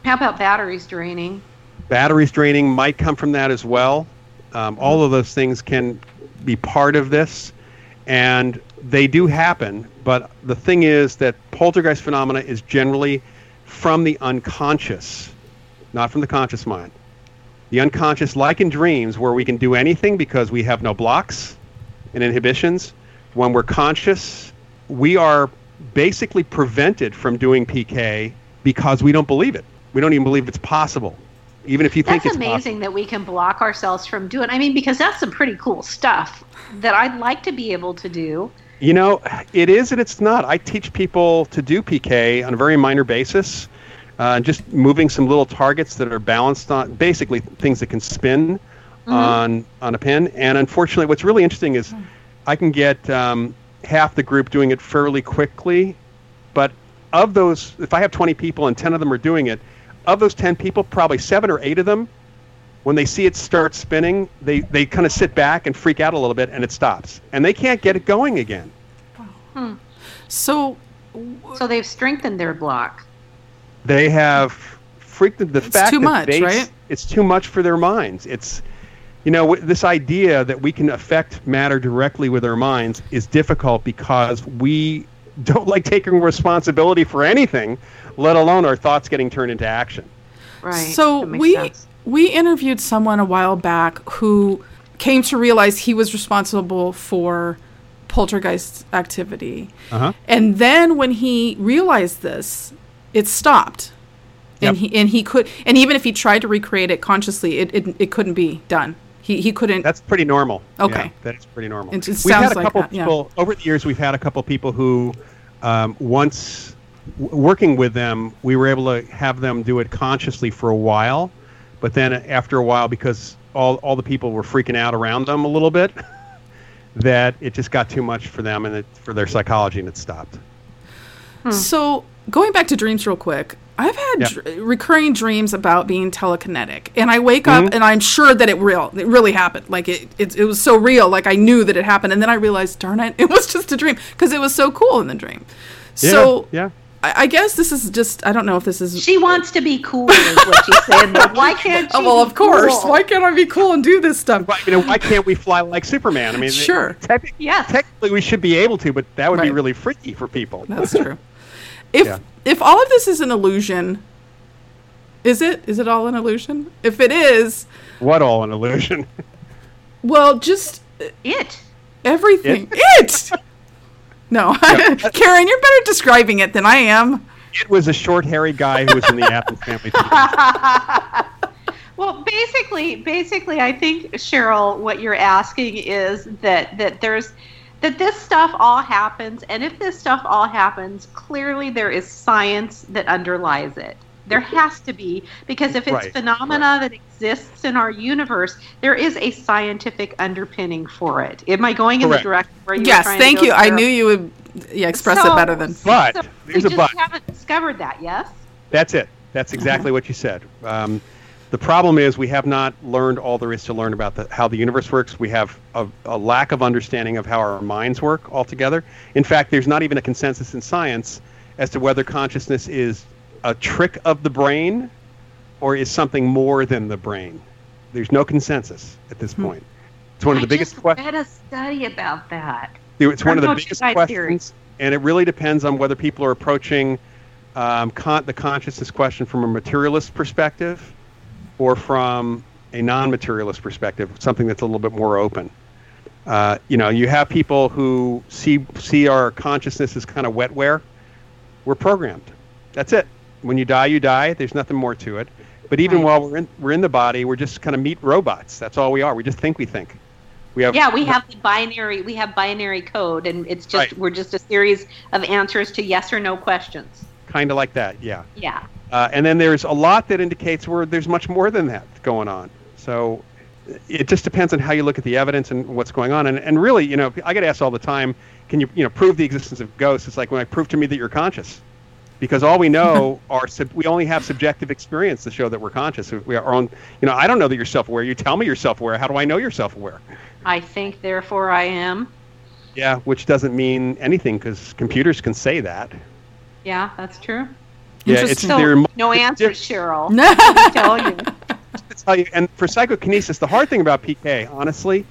How about batteries draining? Batteries draining might come from that as well. Um, all of those things can be part of this, and they do happen. But the thing is that poltergeist phenomena is generally from the unconscious, not from the conscious mind. The unconscious, like in dreams, where we can do anything because we have no blocks and inhibitions. When we're conscious, we are basically prevented from doing PK because we don't believe it. We don't even believe it's possible even if you that's think it's amazing possible. that we can block ourselves from doing i mean because that's some pretty cool stuff that i'd like to be able to do you know it is and it's not i teach people to do pk on a very minor basis uh, just moving some little targets that are balanced on basically things that can spin Mm-hmm. on on a pin and unfortunately what's really interesting is i can get um, half the group doing it fairly quickly but of those if i have 20 people and 10 of them are doing it of those 10 people, probably seven or eight of them, when they see it start spinning, they, they kind of sit back and freak out a little bit and it stops. And they can't get it going again. Hmm. So, so they've strengthened their block They have freaked the It's fact too that much, they, right? it's too much for their minds. It's, you know, this idea that we can affect matter directly with our minds is difficult because we don't like taking responsibility for anything, let alone our thoughts getting turned into action. right so we sense. we interviewed someone a while back who came to realize he was responsible for poltergeist activity. Uh-huh. And then when he realized this, it stopped. And Yep. he and he could and even if he tried to recreate it consciously, it it, it couldn't be done. He he couldn't That's pretty normal. Okay. Yeah, that is pretty normal. It just we've sounds had a like couple that, yeah. people over the years. We've had a couple people who, um, once w- working with them, we were able to have them do it consciously for a while, but then after a while, because all all the people were freaking out around them a little bit, that it just got too much for them and it, for their psychology, and it stopped. Hmm. So going back to dreams real quick, I've had Yeah. dr- recurring dreams about being telekinetic, and I wake up mm-hmm. and I'm sure that it real, it really happened. Like it, it, it was so real. Like I knew that it happened, and then I realized, darn it, it was just a dream because it was so cool in the dream. So yeah. I, I guess this is just I don't know if this is. she wants to be cool is what she's saying but why can't oh, she Oh, well, of course. cool? Why can't I be cool and do this stuff? Why, you know, why can't we fly like Superman? I mean, Sure. technic- Yes. technically we should be able to, but that would be really freaky for people. That's true. If Yeah. if all of this is an illusion, is it? Is it all an illusion? If it is, What all an illusion? well, just it everything. It. No, Karen, you're better describing it than I am. It was a short, hairy guy who was in the Addams family. Well, basically, basically, I think Cheryl, what you're asking is that that there's that this stuff all happens, and if this stuff all happens, clearly there is science that underlies it. There has to be because if it's Right, phenomena that exists in our universe, there is a scientific underpinning for it. Am I going in the direction where you? yes, trying to thank go, you. I knew you would yeah, express it better than. But So there's we a just but. haven't discovered that. Yes. That's it. That's exactly what you said. Um, the problem is we have not learned all there is to learn about the, how the universe works. We have a, a lack of understanding of how our minds work altogether. In fact, there's not even a consensus in science as to whether consciousness is a trick of the brain or is something more than the brain. There's no consensus at this point. It's one of I the biggest just questions. read a study about that. It's one of the biggest questions, theory. and it really depends on whether people are approaching um, con- the consciousness question from a materialist perspective or from a non-materialist perspective, something that's a little bit more open. Uh, you know, you have people who see see our consciousness as kind of wetware. We're programmed. That's it. When you die, you die. There's nothing more to it. But even Right. while we're in we're in the body, we're just kind of meat robots. That's all we are. We just think we think. We have Yeah, we have the binary. We have binary code, and it's just Right. we're just a series of answers to yes or no questions. kind of like that. Yeah. Yeah. Uh, and then there's a lot that indicates where there's much more than that going on. So it just depends on how you look at the evidence and what's going on. And, and really, you know, I get asked all the time, can you, you know, prove the existence of ghosts? It's like when I prove to me that you're conscious, because all we know are sub- we only have subjective experience to show that we're conscious. We are on, you know, I don't know that you're self-aware. You tell me you're self-aware. How do I know you're self-aware? I think, therefore, I am. Yeah, which doesn't mean anything because computers can say that. Yeah, that's true. Yeah, it's Interesting. So, they're no answer, Cheryl. No, tell you. tell you, and for psychokinesis, the hard thing about PK, honestly,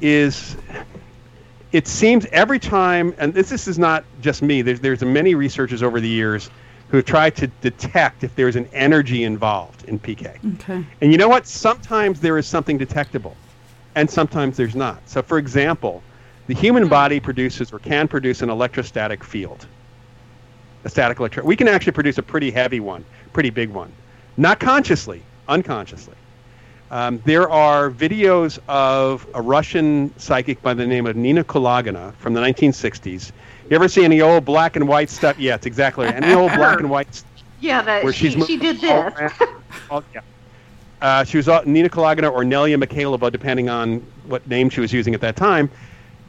is it seems every time, and this, this is not just me. There's there's many researchers over the years who have tried to detect if there's an energy involved in PK. Okay. And you know what? Sometimes there is something detectable, and sometimes there's not. So, for example, the human body produces or can produce an electrostatic field. A static electric. We can actually produce a pretty heavy one, pretty big one, not consciously, unconsciously. Um, there are videos of a Russian psychic by the name of Nina Kulagina from the 1960s. You ever see any old black and white stuff? Yeah, it's exactly right. Any old black and white Yeah, that where she, she did all this. around. Oh, yeah. Uh, she was Nina Kulagina or Nelia Mikhailova, depending on what name she was using at that time.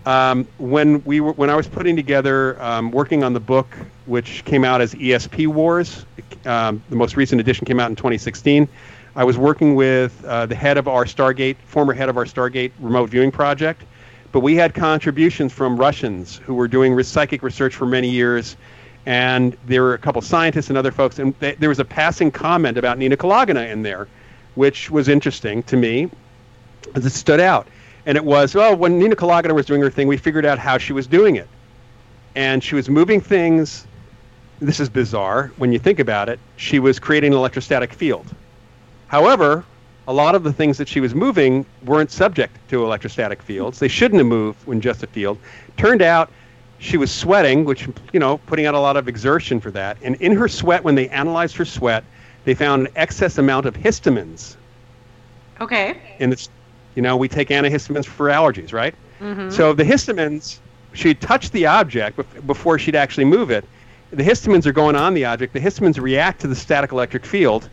Um, when we were, when I was putting together, um, working on the book, which came out as ESP Wars, um, the most recent edition came out in 2016. I was working with uh, the head of our Stargate, former head of our Stargate remote viewing project, but we had contributions from Russians who were doing psychic research for many years, and there were a couple scientists and other folks, and th- there was a passing comment about Nina Kulagina in there, which was interesting to me, as it stood out. And it was, oh, when Nina Kulagina was doing her thing, we figured out how she was doing it, and she was moving things. This is bizarre when you think about it. She was creating an electrostatic field. However, a lot of the things that she was moving weren't subject to electrostatic fields. They shouldn't have moved when just a field. Turned out she was sweating, which, you know, putting out a lot of exertion for that. And in her sweat, when they analyzed her sweat, they found an excess amount of histamines. Okay. And it's, you know, we take antihistamines for allergies, right? Mm-hmm. So the histamines, she touched the object before she'd actually move it. The histamines are going on the object. The histamines react to the static electric field.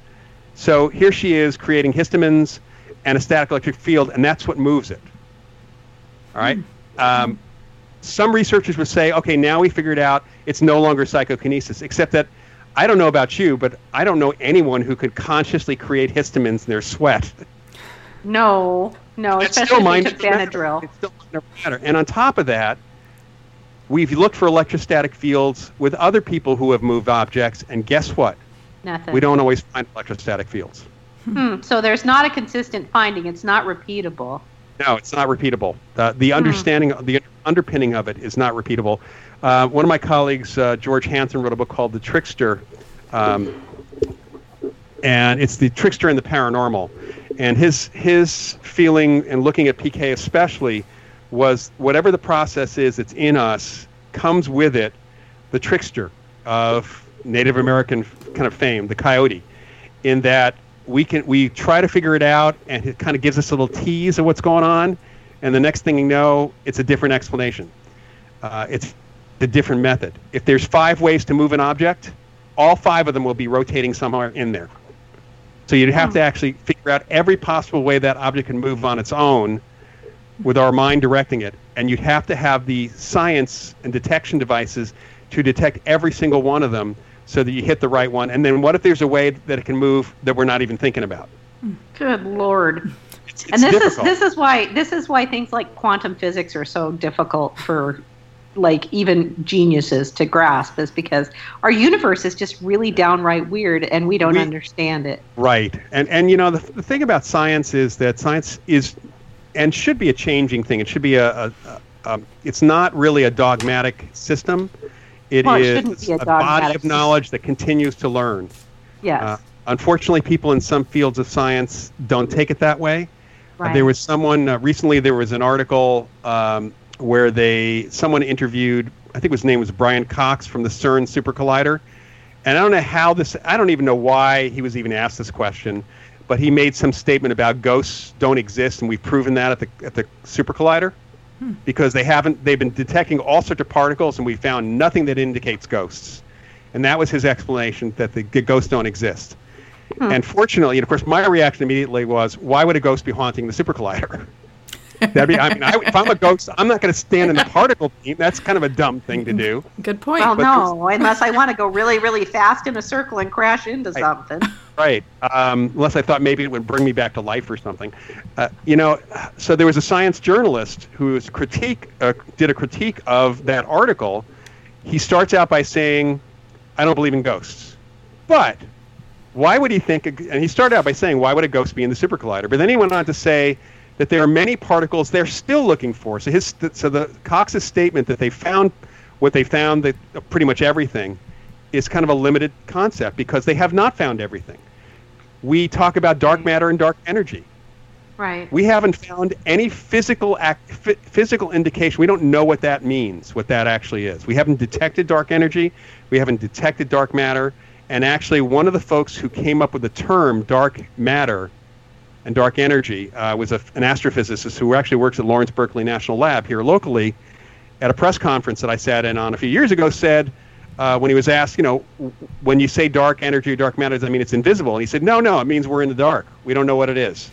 So here she is creating histamines and a static electric field, and that's what moves it. All right. Um, some researchers would say, okay, now we figured out it's no longer psychokinesis, except that I don't know about you, but I don't know anyone who could consciously create histamines in their sweat. No, no, It's if mind. Benadryl. It's still matter. And on top of that, we've looked for electrostatic fields with other people who have moved objects, and guess what? Nothing. We don't always find electrostatic fields. Hmm, so there's not a consistent finding. It's not repeatable. No, it's not repeatable. The, the understanding, the underpinning of it is not repeatable. Uh, one of my colleagues, uh, George Hansen, wrote a book called The Trickster, um, and it's the trickster and the paranormal. And his his feeling and looking at PK especially was whatever the process is that's in us comes with it the trickster of Native American kind of fame, the coyote, in that we can we try to figure it out and it kind of gives us a little tease of what's going on, and the next thing you know, it's a different explanation. Uh, it's the different method. If there's five ways to move an object, all five of them will be rotating somewhere in there. So you'd have to actually figure out every possible way that object can move on its own with our mind directing it. And you'd have to have the science and detection devices to detect every single one of them so that you hit the right one. And then what if there's a way that it can move that we're not even thinking about? Good lord. It's, and this difficult. is this is why this is why things like quantum physics are so difficult for like even geniuses to grasp is because our universe is just really downright weird and we don't We- understand it. Right. And and you know the, the thing about science is that science is and should be a changing thing. It should be a, a, a, a it's not really a dogmatic system. It is Well, it shouldn't a body of knowledge that continues to learn. Yes. Uh, unfortunately, people in some fields of science don't take it that way. Right. There was someone uh, recently. There was an article um, where they someone interviewed. I think his name was Brian Cox from the CERN Super Collider, and I don't know how this. I don't even know why he was even asked this question, but he made some statement about ghosts don't exist, and we've proven that at the at the Super Collider because they haven't. They've been detecting all sorts of particles, and we found nothing that indicates ghosts, and that was his explanation that the g- ghosts don't exist. Hmm. And fortunately, and of course, my reaction immediately was, "Why would a ghost be haunting the Super Collider?" That'd be. I mean, I, if I'm a ghost, I'm not going to stand in the particle beam. That's kind of a dumb thing to do. Good point. Well, But no, unless I want to go really, really fast in a circle and crash into something. Right. Um, unless I thought maybe it would bring me back to life or something. Uh, you know, so there was a science journalist who critique uh, did a critique of that article. He starts out by saying, "I don't believe in ghosts," but why would he think? And he started out by saying, "Why would a ghost be in the super collider?" But then he went on to say that there are many particles they're still looking for. So his so the Cox's statement that they found what they found that pretty much everything is kind of a limited concept because they have not found everything. We talk about dark matter and dark energy. Right. We haven't found any physical act, phy- physical indication. We don't know what that means, what that actually is. We haven't detected dark energy. We haven't detected dark matter. And actually, one of the folks who came up with the term dark matter and dark energy uh, was a, an astrophysicist who actually works at Lawrence Berkeley National Lab here locally. At a press conference that I sat in on a few years ago, said uh, when he was asked, you know, when you say dark energy or dark matter, does that mean it's invisible? And he said, no, no, it means we're in the dark. We don't know what it is.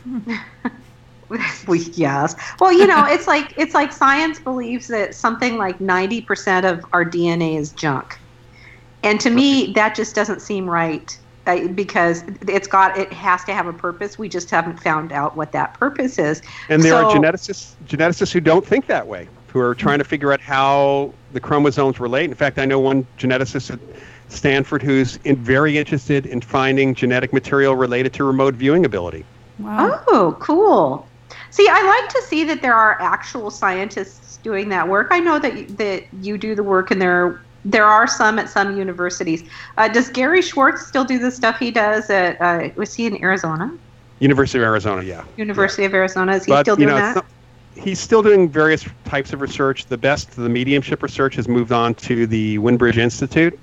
we, yes. Well, you know, it's like it's like science believes that something like ninety percent of our DNA is junk, and to me, that just doesn't seem right. Uh, because it's got it has to have a purpose. We just haven't found out what that purpose is. And there are geneticists geneticists who don't think that way, who are trying to figure out how the chromosomes relate. In fact, I know one geneticist at Stanford who's in, very interested in finding genetic material related to remote viewing ability. Wow. Oh, cool. See, I like to see that there are actual scientists doing that work. I know that you, that you do the work, and there there are some at some universities. Uh, does Gary Schwartz still do the stuff he does at? Uh, was he in Arizona? University of Arizona, yeah. University of Arizona. Is he but still you doing know, that? He's still doing various types of research. The best, the mediumship research, has moved on to the Windbridge Institute.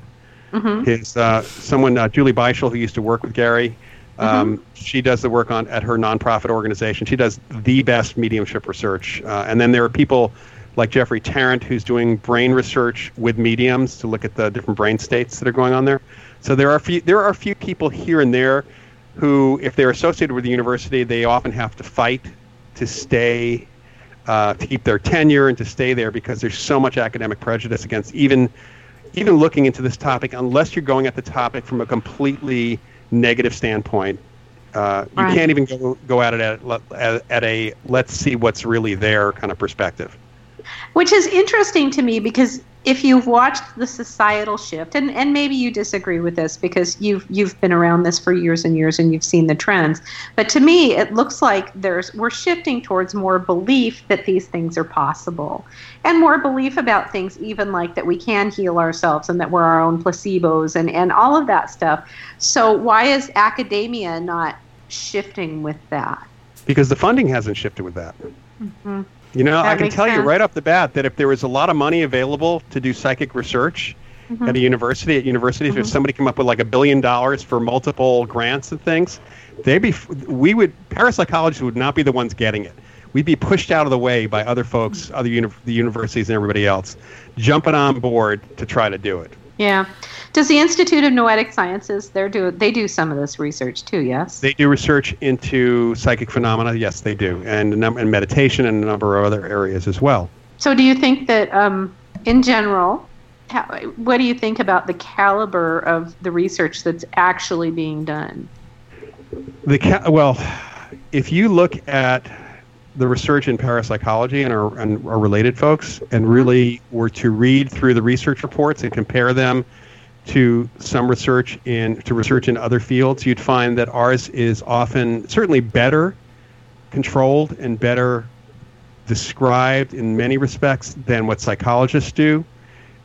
hmm His uh, someone, uh, Julie Beischel, who used to work with Gary. Um, Mm-hmm. She does the work on at her nonprofit organization. She does the best mediumship research, uh, and then there are people like Jeffrey Tarrant who's doing brain research with mediums to look at the different brain states that are going on there. So there are a few, there are a few people here and there who, if they're associated with the university, they often have to fight to stay, uh, to keep their tenure and to stay there because there's so much academic prejudice against even even looking into this topic, unless you're going at the topic from a completely negative standpoint, uh, you Right. can't even go, go at it at, at, at a let's see what's really there kind of perspective. Which is interesting to me because if you've watched the societal shift, and, and maybe you disagree with this because you've you've been around this for years and years and you've seen the trends, but to me it looks like there's we're shifting towards more belief that these things are possible, and more belief about things even like that we can heal ourselves and that we're our own placebos and and all of that stuff. So why is academia not shifting with that? because the funding hasn't shifted with that. Mhm. You know, That I can tell you right off the bat that if there was a lot of money available to do psychic research Mm-hmm. at a university, at universities, if somebody came up with like a billion dollars for multiple grants and things, they'd be, we would, parapsychologists would not be the ones getting it. We'd be pushed out of the way by other folks, other uni- the universities and everybody else, jumping on board to try to do it. Yeah. Does the Institute of Noetic Sciences they do they do some of this research too? Yes. They do research into psychic phenomena. Yes, they do, and num- and meditation and a number of other areas as well. so do you think that um, in general, how, what do you think about the caliber of the research that's actually being done? The ca- well, if you look at the research in parapsychology and our, and our related folks, and really were to read through the research reports and compare them to some research in to research in other fields, you'd find that ours is often certainly better controlled and better described in many respects than what psychologists do.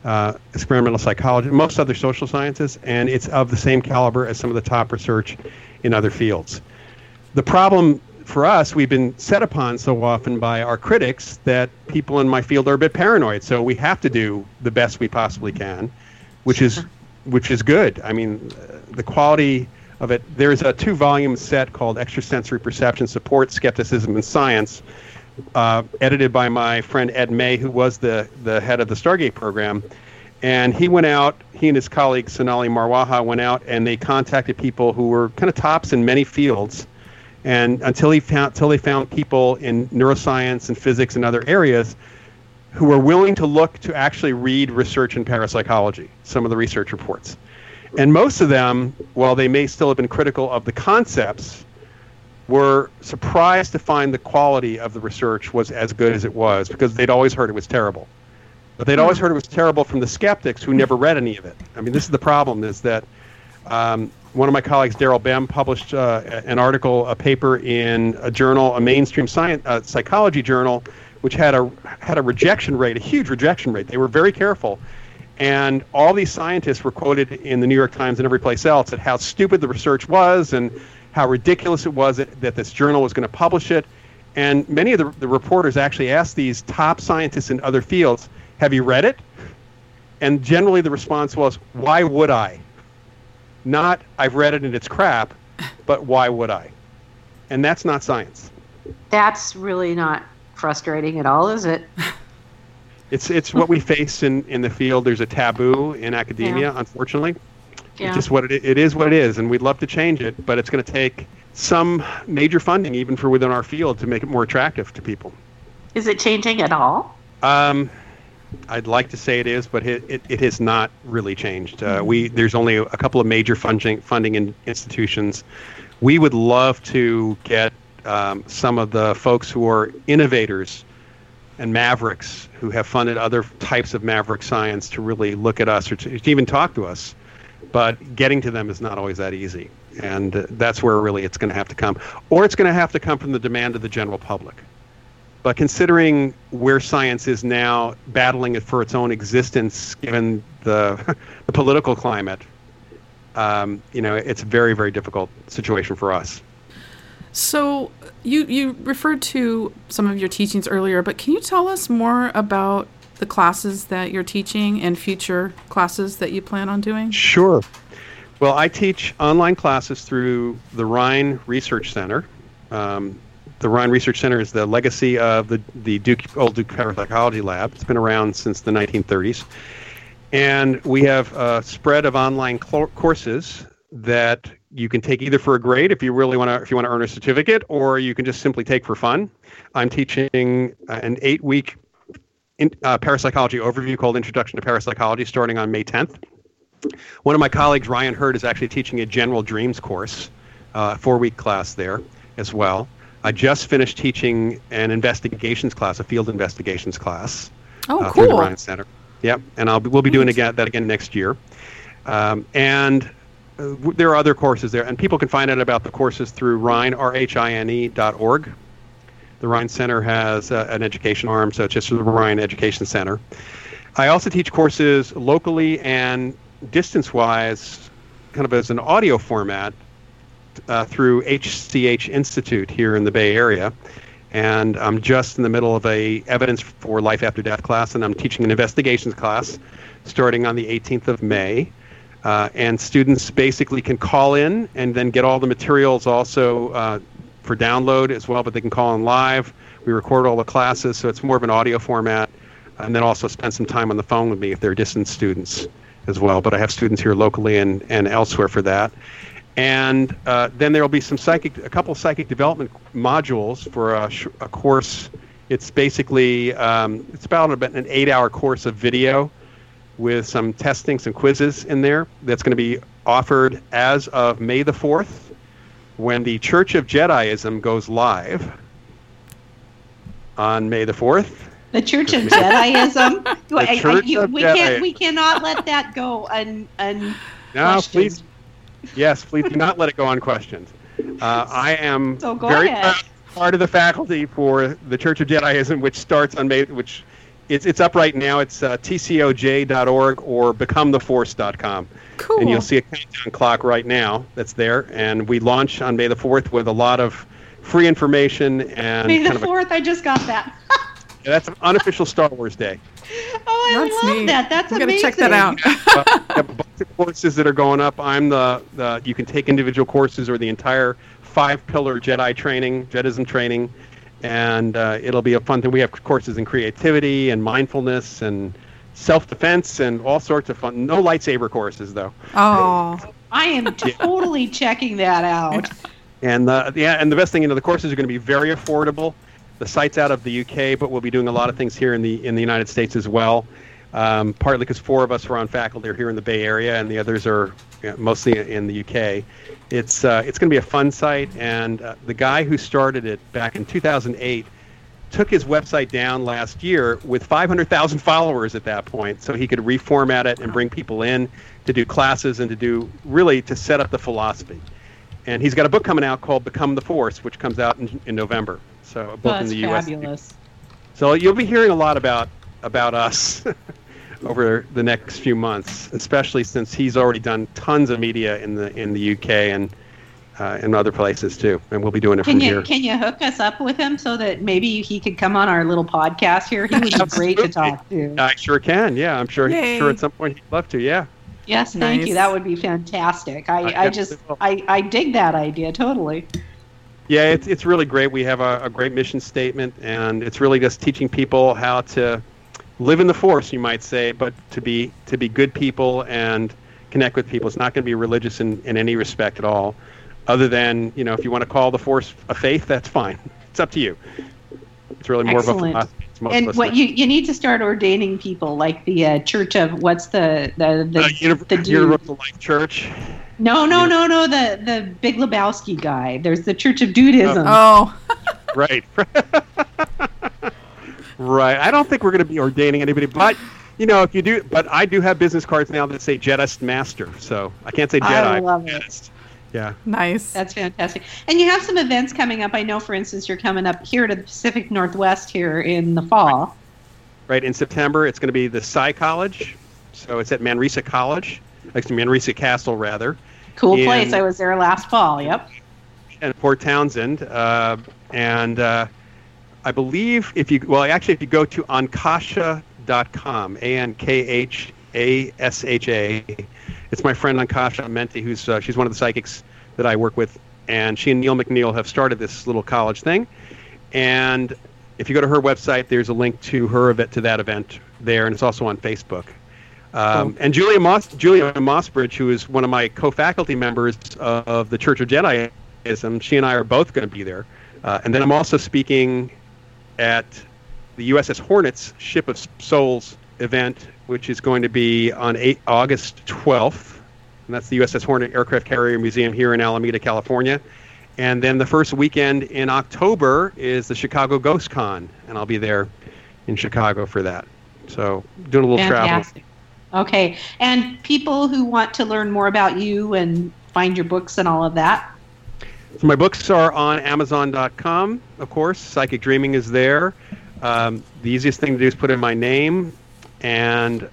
Uh, experimental psychology, most other social sciences, and it's of the same caliber as some of the top research in other fields. The problem for us, we've been set upon so often by our critics that people in my field are a bit paranoid. So we have to do the best we possibly can, which is which is good. I mean, the quality of it. There's a two-volume set called Extrasensory Perception: Support, Skepticism, and Science, uh, edited by my friend Ed May, who was the the head of the Stargate program. And he went out. He and his colleague Sonali Marwaha went out, and they contacted people who were kind of tops in many fields and until he found until they found people in neuroscience and physics and other areas who were willing to look to actually read research in parapsychology, some of the research reports. And most of them, while they may still have been critical of the concepts, were surprised to find the quality of the research was as good as it was because they'd always heard it was terrible. But they'd always heard it was terrible from the skeptics who never read any of it. I mean, this is the problem: is that um, one of my colleagues, Daryl Bem, published uh, an article, a paper in a journal, a mainstream science uh, psychology journal, which had a had a rejection rate, a huge rejection rate. They were very careful, and all these scientists were quoted in the New York Times and every place else at how stupid the research was and how ridiculous it was that, that this journal was going to publish it. And many of the, the reporters actually asked these top scientists in other fields, "Have you read it?" And generally, the response was, "Why would I?" Not I've read it and it's crap, but why would I? And that's not science. That's really not frustrating at all, is it? It's it's what we face in, in the field. There's a taboo in academia, Yeah. unfortunately. Yeah. It's just what it, it is what it is, and we'd love to change it, but it's going to take some major funding, even for within our field, to make it more attractive to people. Is it changing at all? Um, I'd like to say it is, but it, it, it has not really changed. Uh, we there's only a couple of major funding funding in institutions. We would love to get um, some of the folks who are innovators and mavericks who have funded other types of maverick science to really look at us or to, to even talk to us. But getting to them is not always that easy, and uh, that's where really it's going to have to come, or it's going to have to come from the demand of the general public. But considering where science is now, battling it for its own existence, given the the political climate, um, you know, it's a very very difficult situation for us. So you you referred to some of your teachings earlier, but can you tell us more about the classes that you're teaching and future classes that you plan on doing? Sure. Well, I teach online classes through the Rhine Research Center. Um, the Rhine Research Center is the legacy of the, the Duke Old Duke Parapsychology Lab. It's been around since the 1930s. And we have a spread of online cl- courses that you can take either for a grade if you really want to if you want to earn a certificate or you can just simply take for fun. I'm teaching uh, an 8-week in, uh, parapsychology overview called Introduction to Parapsychology starting on May 10th. One of my colleagues, Ryan Hurd, is actually teaching a general dreams course, uh, four week class there as well. I just finished teaching an investigations class, a field investigations class Oh, uh, through the cool. Rhine Center. Yep, and I'll be, we'll be doing again, that again next year. Um, and uh, w- there are other courses there, and people can find out about the courses through Rhine, R-H-I-N-E dot org. The Rhine Center has uh, an education arm, so it's just the Rhine Education Center. I also teach courses locally and distance-wise, kind of as an audio format uh, through HCH Institute here in the Bay Area. And I'm just in the middle of a evidence for life after death class, and I'm teaching an investigations class starting on the 18th of May. Uh, and students basically can call in and then get all the materials also uh, for download as well, but they can call in live. We record all the classes, so it's more of an audio format, and then also spend some time on the phone with me if they're distance students as well. But I have students here locally and, and elsewhere for that. And uh, then there will be some psychic, a couple psychic development modules for a, sh- a course. It's basically um, it's about an eight-hour course of video with some testing, some quizzes in there. That's going to be offered as of May the fourth, when the Church of Jediism goes live on May the fourth. The Church of Jediism. I- I- Church you- of we can't. We cannot let that go un, un No, please, yes, please do not let it go unquestioned. Uh, I am So go very ahead. proud part of the faculty for the Church of Jediism, which starts on May, which it's it's up right now. It's uh, tcoj.org or becometheforce.com. Cool. And you'll see a countdown clock right now that's there. And we launch on May the 4th with a lot of free information and May the kind of a, fourth. I just got that. yeah, that's an unofficial Star Wars Day. Oh, I That's love neat. that. That's I'm amazing. gonna check that out. Uh, we have a bunch of courses that are going up. I'm the, the you can take individual courses or the entire five pillar Jedi training, Jedism training, and uh, it'll be a fun thing. We have courses in creativity and mindfulness and self defense and all sorts of fun. No lightsaber courses though. oh, I am totally checking that out. And the yeah, and the best thing, you know, the courses are going to be very affordable. The site's out of the UK, but we'll be doing a lot of things here in the in the United States as well. Um, partly because four of us are on faculty here in the Bay Area, and the others are you know, mostly in the UK. It's uh, it's going to be a fun site, and uh, the guy who started it back in 2008 took his website down last year with 500,000 followers at that point, so he could reformat it and bring people in to do classes and to do really to set up the philosophy and he's got a book coming out called Become the Force, which comes out in, in November. So a book That's in the U.S. fabulous. So you'll be hearing a lot about about us over the next few months, especially since he's already done tons of media in the in the U.K. and uh, in other places too, and we'll be doing it Can from you here. can you hook us up with him so that maybe he could come on our little podcast here? He would be great to talk to. I sure can. Yeah, I'm sure. Yay. Sure, at some point he'd love to. Yeah. Yes, thank Nice. you. That would be fantastic. I, I I just. I, I dig that idea totally. Yeah, it's it's really great. We have a, a great mission statement, and it's really just teaching people how to live in the force, you might say, but to be to be good people and connect with people. It's not going to be religious in, in any respect at all, other than you know if you want to call the force a faith, that's fine. It's up to you. It's really more Excellent. of a And what you you need to start ordaining people like the uh, Church of what's the the the, Uh, Univ- the. Universal Life Church. No, no, no, no. The the Big Lebowski guy. There's the Church of Dudeism. oh, right. right. I don't think we're going to be ordaining anybody, but you know, if you do, but I do have business cards now that say Jedist Master, so I can't say Jedi. I love it. Yeah. nice. That's fantastic. And you have some events coming up. I know, for instance, you're coming up here to the Pacific Northwest here in the fall. Right. In September, it's going to be the Psi College, so it's at Manresa College, actually Manresa Castle rather, Cool And- place. I was there last fall. Yep. and Port Townsend, uh, and uh, I believe if you well, actually, if you go to ankhasha.com, a n k h a s h a, it's my friend Ankhasha Menti, who's uh, she's one of the psychics that I work with, and she and Neil McNeil have started this little college thing, and if you go to her website, there's a link to her event to that event there, and it's also on Facebook. Um, and Julia Moss, Julia Mossbridge, who is one of my co-faculty members of the Church of Jediism, she and I are both going to be there. Uh, and then I'm also speaking at the USS Hornets Ship of Souls event, which is going to be on 8, August 12th. And that's the USS Hornet Aircraft Carrier Museum here in Alameda, California. And then the first weekend in October is the Chicago Ghost Con, and I'll be there in Chicago for that. So doing a little travel. Okay. And people who want to learn more about you and find your books and all of that. So my books are on Amazon.com, of course. Psychic Dreaming is there. Um, the easiest thing to do is put in my name, and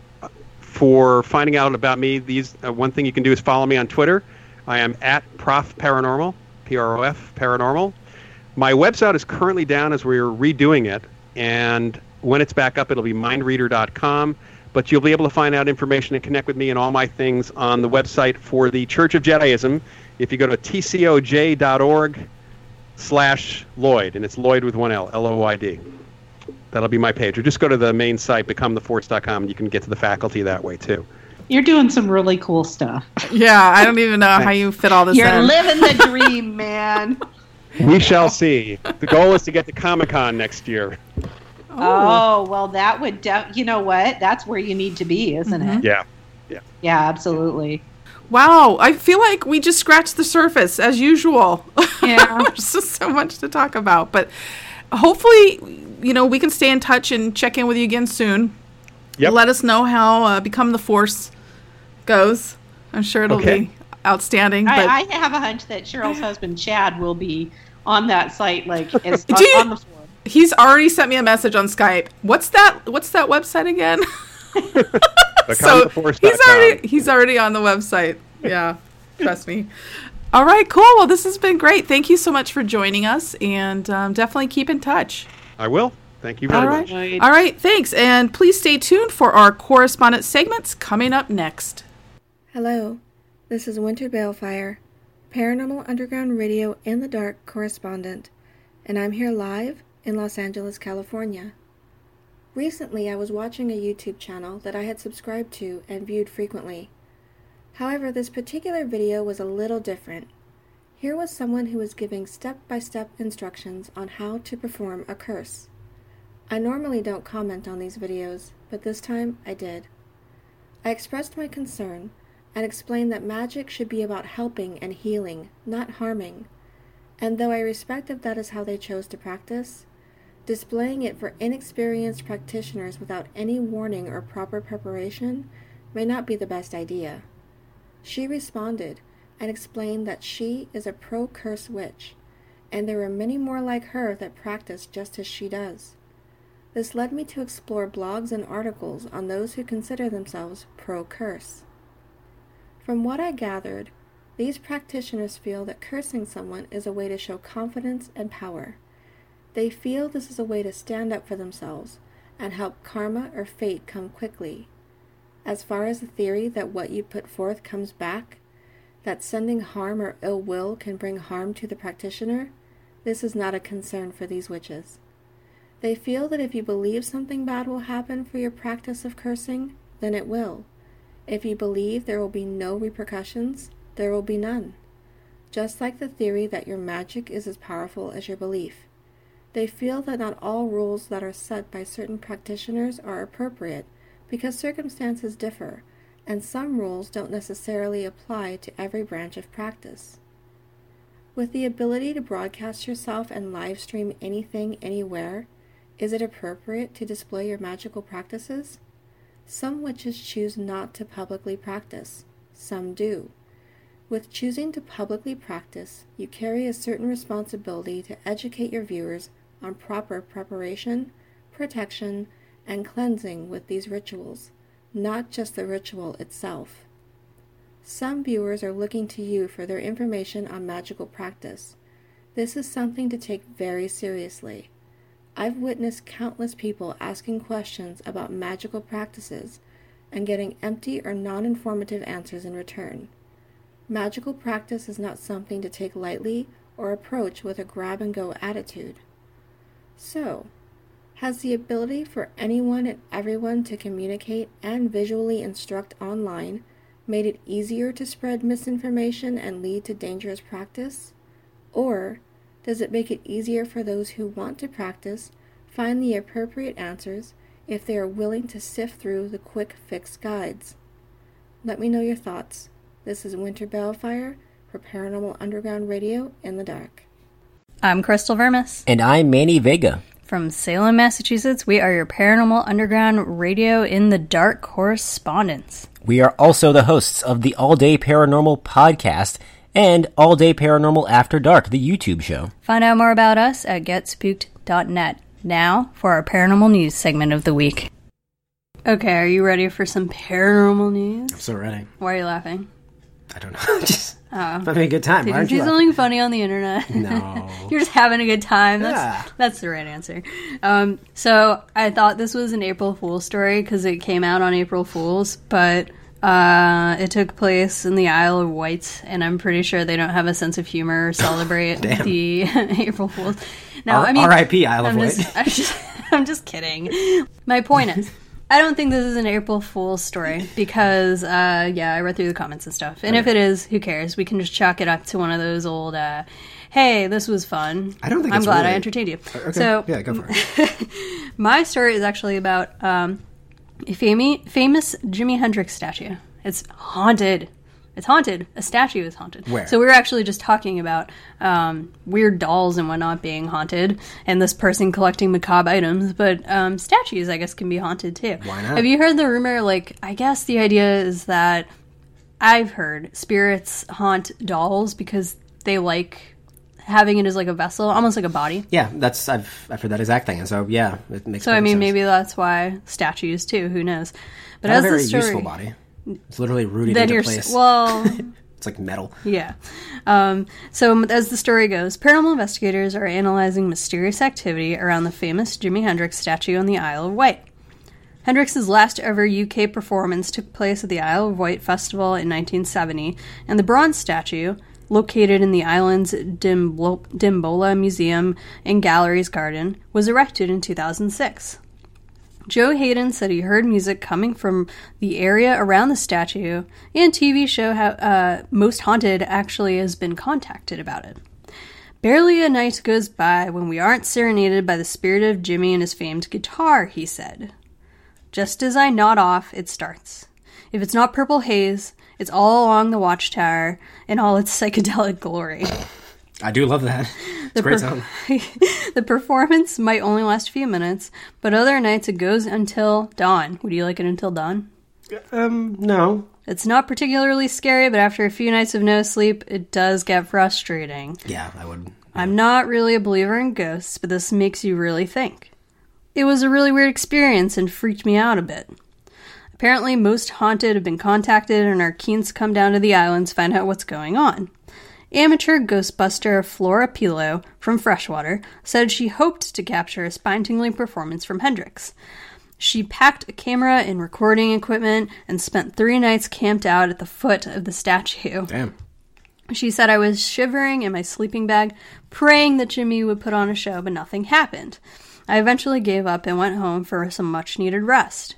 for finding out about me, these uh, one thing you can do is follow me on Twitter. I am at Prof Paranormal, P R O F Paranormal. My website is currently down as we're redoing it, and when it's back up, it'll be mindreader.com. But you'll be able to find out information and connect with me and all my things on the website for the Church of Jediism. If you go to tcoj.org slash Lloyd, and it's Lloyd with one L, L-O-Y-D. That'll be my page. Or just go to the main site, becometheforce.com, and you can get to the faculty that way too. You're doing some really cool stuff. yeah, I don't even know how you fit all this You're in. living the dream, man. We shall see. The goal is to get to Comic Con next year. Oh, well, that would, de- you know what? That's where you need to be, isn't it? Yeah. Yeah, Yeah, absolutely. Wow, I feel like we just scratched the surface as usual. Yeah. There's just so much to talk about, but hopefully, you know, we can stay in touch and check in with you again soon. Yep. Let us know how uh, Become the Force goes. I'm sure it'll Okay. be outstanding. But I, I have a hunch that Cheryl's husband, Chad, will be on that site, like, as, on, you- on the floor. He's already sent me a message on Skype. What's that? What's that website again? so he's already he's already on the website. Yeah, trust me. All right, cool. Well, this has been great. Thank you so much for joining us, and um, definitely keep in touch. I will. Thank you very All right. much. All right, thanks. And please stay tuned for our correspondent segments coming up next. Hello, this is Winter Balefire, Paranormal Underground Radio in the Dark correspondent, and I'm here live in Los Angeles, California. Recently, I was watching a YouTube channel that I had subscribed to and viewed frequently. However, this particular video was a little different. Here was someone who was giving step by step instructions on how to perform a curse. I normally don't comment on these videos, but this time I did. I expressed my concern and explained that magic should be about helping and healing, not harming. And though I respect if that is how they chose to practice, displaying it for inexperienced practitioners without any warning or proper preparation may not be the best idea. She responded and explained that she is a pro curse witch, and there are many more like her that practice just as she does. This led me to explore blogs and articles on those who consider themselves pro curse. From what I gathered, these practitioners feel that cursing someone is a way to show confidence and power. They feel this is a way to stand up for themselves and help karma or fate come quickly. As far as the theory that what you put forth comes back, that sending harm or ill will can bring harm to the practitioner, this is not a concern for these witches. They feel that if you believe something bad will happen for your practice of cursing, then it will. If you believe there will be no repercussions, there will be none. Just like the theory that your magic is as powerful as your belief. They feel that not all rules that are set by certain practitioners are appropriate because circumstances differ, and some rules don't necessarily apply to every branch of practice. With the ability to broadcast yourself and live stream anything, anywhere, is it appropriate to display your magical practices? Some witches choose not to publicly practice, some do. With choosing to publicly practice, you carry a certain responsibility to educate your viewers on proper preparation, protection, and cleansing with these rituals, not just the ritual itself. Some viewers are looking to you for their information on magical practice. This is something to take very seriously. I've witnessed countless people asking questions about magical practices and getting empty or non informative answers in return. Magical practice is not something to take lightly or approach with a grab and go attitude. So, has the ability for anyone and everyone to communicate and visually instruct online made it easier to spread misinformation and lead to dangerous practice? Or does it make it easier for those who want to practice find the appropriate answers if they are willing to sift through the quick fix guides? Let me know your thoughts. This is Winter Balefire for Paranormal Underground Radio in the Dark. I'm Crystal Vermis. And I'm Manny Vega. From Salem, Massachusetts, we are your Paranormal Underground Radio in the Dark correspondents. We are also the hosts of the All Day Paranormal podcast and All Day Paranormal After Dark, the YouTube show. Find out more about us at getspooked.net. Now for our paranormal news segment of the week. Okay, are you ready for some paranormal news? I'm so ready. Why are you laughing? I don't know. just Oh. having a good time. Did you you? something funny on the internet? No. You're just having a good time. That's Yeah. that's the right answer. Um, so I thought this was an April Fool's story because it came out on April Fool's, but uh, it took place in the Isle of Wight, and I'm pretty sure they don't have a sense of humor or celebrate the April Fool's. Now, R- I mean, R.I.P. Isle of I'm Wight. I'm just, I'm just kidding. My point is. I don't think this is an April Fool's story because, uh, yeah, I read through the comments and stuff. And if it is, who cares? We can just chalk it up to one of those old, uh, "Hey, this was fun." I don't think I'm glad I entertained you. Okay. So, yeah, go for it. my story is actually about um, a fami- famous Jimi Hendrix statue. It's haunted. It's haunted. A statue is haunted. Where? So we were actually just talking about um, weird dolls and whatnot being haunted, and this person collecting macabre items. But um, statues, I guess, can be haunted too. Why not? Have you heard the rumor? Like, I guess the idea is that I've heard spirits haunt dolls because they like having it as like a vessel, almost like a body. Yeah, that's I've I've heard that exact thing, and so yeah, it makes. Sense. So I mean, sense. maybe that's why statues too. Who knows? But Not as a very the story, useful body. It's literally rooted then into you're place. well. it's like metal. Yeah. Um, so, as the story goes, paranormal investigators are analyzing mysterious activity around the famous Jimi Hendrix statue on the Isle of Wight. Hendrix's last ever UK performance took place at the Isle of Wight Festival in 1970, and the bronze statue, located in the island's Dimbo- Dimbola Museum and Galleries Garden, was erected in 2006. Joe Hayden said he heard music coming from the area around the statue, and TV show uh, Most Haunted actually has been contacted about it. Barely a night goes by when we aren't serenaded by the spirit of Jimi and his famed guitar, he said. Just as I nod off, it starts. If it's not Purple Haze, it's all along the watchtower in all its psychedelic glory. I do love that. It's a great per- song. the performance might only last a few minutes, but other nights it goes until dawn. Would you like it until dawn? Um, no. It's not particularly scary, but after a few nights of no sleep, it does get frustrating. Yeah, I would. I'm not really a believer in ghosts, but this makes you really think. It was a really weird experience and freaked me out a bit. Apparently, most haunted have been contacted and are keen to come down to the islands to find out what's going on. Amateur ghostbuster Flora Pilo from Freshwater said she hoped to capture a spine tingling performance from Hendrix. She packed a camera and recording equipment and spent three nights camped out at the foot of the statue. Damn. She said I was shivering in my sleeping bag, praying that Jimi would put on a show, but nothing happened. I eventually gave up and went home for some much needed rest.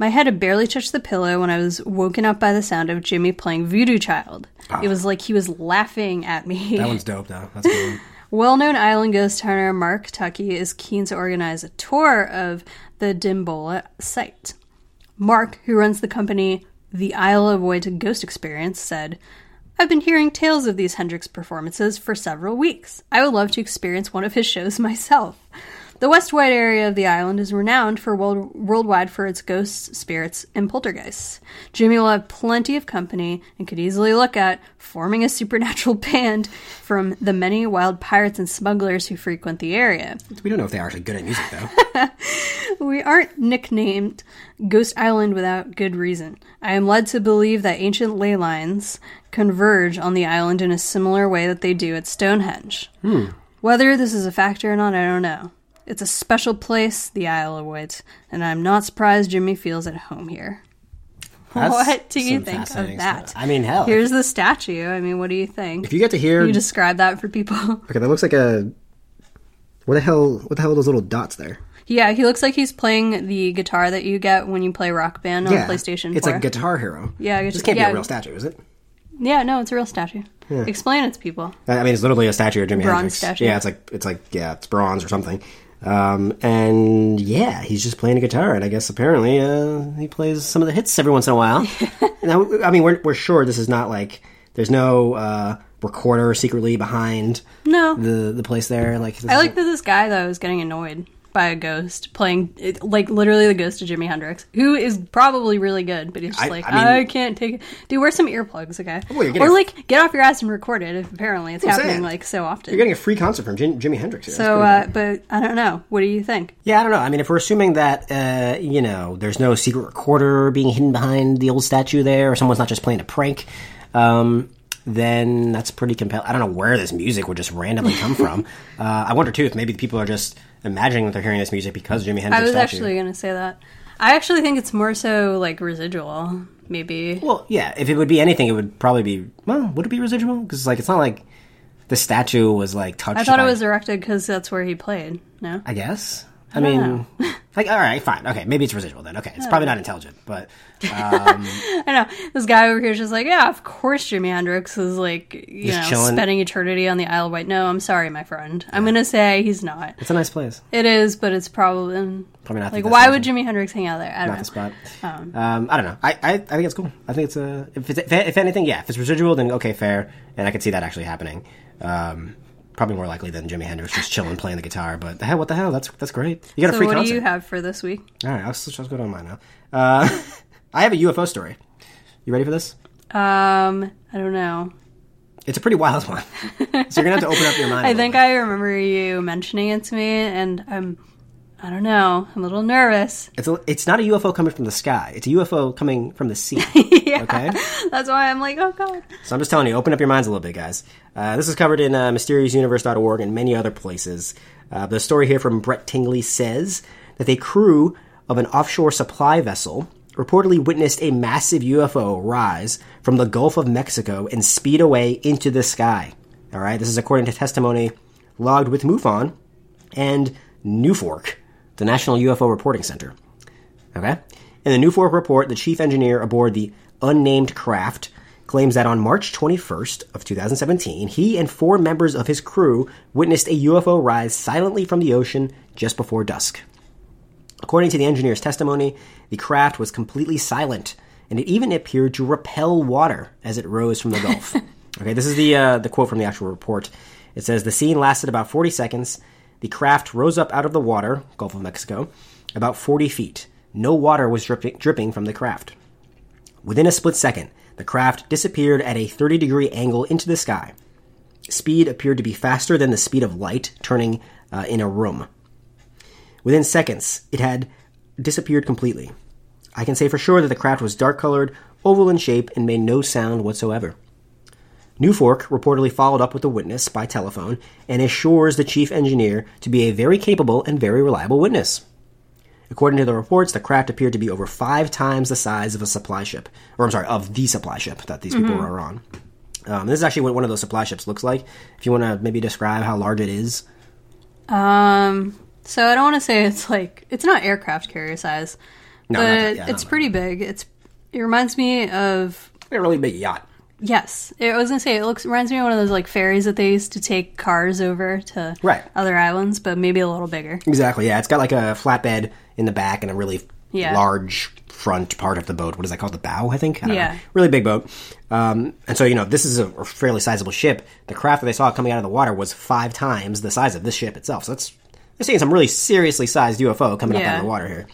My head had barely touched the pillow when I was woken up by the sound of Jimi playing Voodoo Child. Ah. It was like he was laughing at me. That one's dope, though. That's good one. Well known island ghost hunter Mark Tucky is keen to organize a tour of the Dimbola site. Mark, who runs the company The Isle of Wight Ghost Experience, said, I've been hearing tales of these Hendrix performances for several weeks. I would love to experience one of his shows myself. The West Wight area of the island is renowned for world, worldwide for its ghosts, spirits, and poltergeists. Jimi will have plenty of company and could easily look at forming a supernatural band from the many wild pirates and smugglers who frequent the area. We don't know if they're actually good at music, though. We aren't nicknamed Ghost Island without good reason. I am led to believe that ancient ley lines converge on the island in a similar way that they do at Stonehenge. Hmm. Whether this is a factor or not, I don't know. It's a special place, the Isle of Wight, and I'm not surprised Jimi feels at home here. That's what do you think of that? stuff. I mean, hell. Here's the statue. I mean, what do you think? if you get to hear. Can you describe that for people? Okay, that looks like a. What the hell? What the hell are those little dots there? yeah, he looks like he's playing the guitar that you get when you play Rock Band on yeah, PlayStation 4. It's like Guitar Hero. Yeah, this guitar- can't be a real statue, is it? Yeah, no, it's a real statue. Explain it to people. I mean, it's literally a statue of Jimi Bronze Hendrix. statue. Yeah, it's like it's like yeah, it's bronze or something. Um, and yeah, he's just playing a guitar, and I guess apparently uh, he plays some of the hits every once in a while. now, I mean, we're we're sure this is not like there's no uh, recorder secretly behind No. the the place there. Like I like that this guy, though, is getting annoyed by a ghost playing, like, literally the ghost of Jimi Hendrix, who is probably really good, but he's just I- like, I mean- I can't take it. Dude, wear some earplugs, okay? Well, you're or, a- like, get off your ass and record it if apparently it's happening, saying. like, so often. You're getting a free concert from Jim, Jimi Hendrix. Here. So, uh, but I don't know. What do you think? Yeah, I don't know. I mean, if we're assuming that, uh, you know, there's no secret recorder being hidden behind the old statue there, or someone's not just playing a prank, um, then that's pretty compelling. I don't know where this music would just randomly come from. Uh, I wonder, too, if maybe people are just imagining that they're hearing this music because Jimi Hendrix I was statue. actually going to say that. I actually think it's more so, like, residual, maybe. Well, yeah, if it would be anything, it would probably be, well, would it be residual? Because, like, it's not like the statue was, like, touched I thought it was erected because that's where he played. No? I guess. I, mean, like, all right, fine. Okay, maybe it's residual then. Okay, it's probably not intelligent, but I know this guy over here is just like, yeah, of course, Jimi Hendrix is like, you know, chilling. spending eternity on the Isle of Wight. No, I'm sorry, my friend. I'm gonna say he's not. it's a nice place. It is, but it's probably Probably not like, why would. Jimi Hendrix hang out there? I not don't the know. spot. Um, I don't know. I, I, I think it's cool. I think it's a if, it's, if if anything, yeah. If it's residual, then okay, fair, and I could see that actually happening. Um, probably more likely than Jimi Hendrix just chilling playing the guitar. But the hell, what the hell? That's that's great. You got a So, free what concert. do you have for this week? All right, let's, let's go to mine now. Uh, I have a UFO story. You ready for this? Um, I don't know. It's a pretty wild one. so you're gonna have to open up your mind. I think bit. I remember you mentioning it to me, and I'm, I don't know. I'm a little nervous. It's a, it's not a UFO coming from the sky. It's a UFO coming from the sea. Okay. That's why I'm like, oh god. So I'm just telling you, open up your minds a little bit, guys. Uh, this is covered in uh, MysteriousUniverse.org and many other places. Uh, the story here from Brett Tingley says that a crew of an offshore supply vessel reportedly witnessed a massive UFO rise from the Gulf of Mexico and speed away into the sky. All right, this is according to testimony logged with MUFON and NUFORC, the National UFO Reporting Center. Okay? In the NUFORC report, the chief engineer aboard the unnamed craft claims that on March 21st of 2017, he and four members of his crew witnessed a UFO rise silently from the ocean just before dusk. According to the engineer's testimony, the craft was completely silent, and it even appeared to repel water as it rose from the Gulf. okay, this is the uh, the quote from the actual report. It says the scene lasted about 40 seconds. The craft rose up out of the water, Gulf of Mexico, about 40 feet. No water was dripping, from the craft. Within a split second, the craft disappeared at a 30 degree angle into the sky. Speed appeared to be faster than the speed of light turning uh, in a room. Within seconds, it had disappeared completely. I can say for sure that the craft was dark colored, oval in shape, and made no sound whatsoever. NUFORC reportedly followed up with the witness by telephone and assures the chief engineer to be a very capable and very reliable witness. According to the reports, the craft appeared to be over five times the size of a supply ship, or I'm sorry, of the supply ship that these people are on. Um, this is actually what one of those supply ships looks like. If you want to maybe describe how large it is, Um, so I don't want to say it's like it's not aircraft carrier size, No, but that- yeah, it's pretty big. It's it reminds me of a really big yacht. Yes. I was gonna say it looks reminds me of one of those like ferries that they used to take cars over to Right. other islands, but maybe a little bigger. Exactly. Yeah, it's got like a flatbed in the back and a really Yeah. large front part of the boat. What is that called? The bow, I think. I Yeah. know. Really big boat. Um, and so you know, this is a fairly sizable ship. The craft that they saw coming out of the water was five times the size of this ship itself. So that's they're seeing some really seriously sized UFO coming up out of the water here.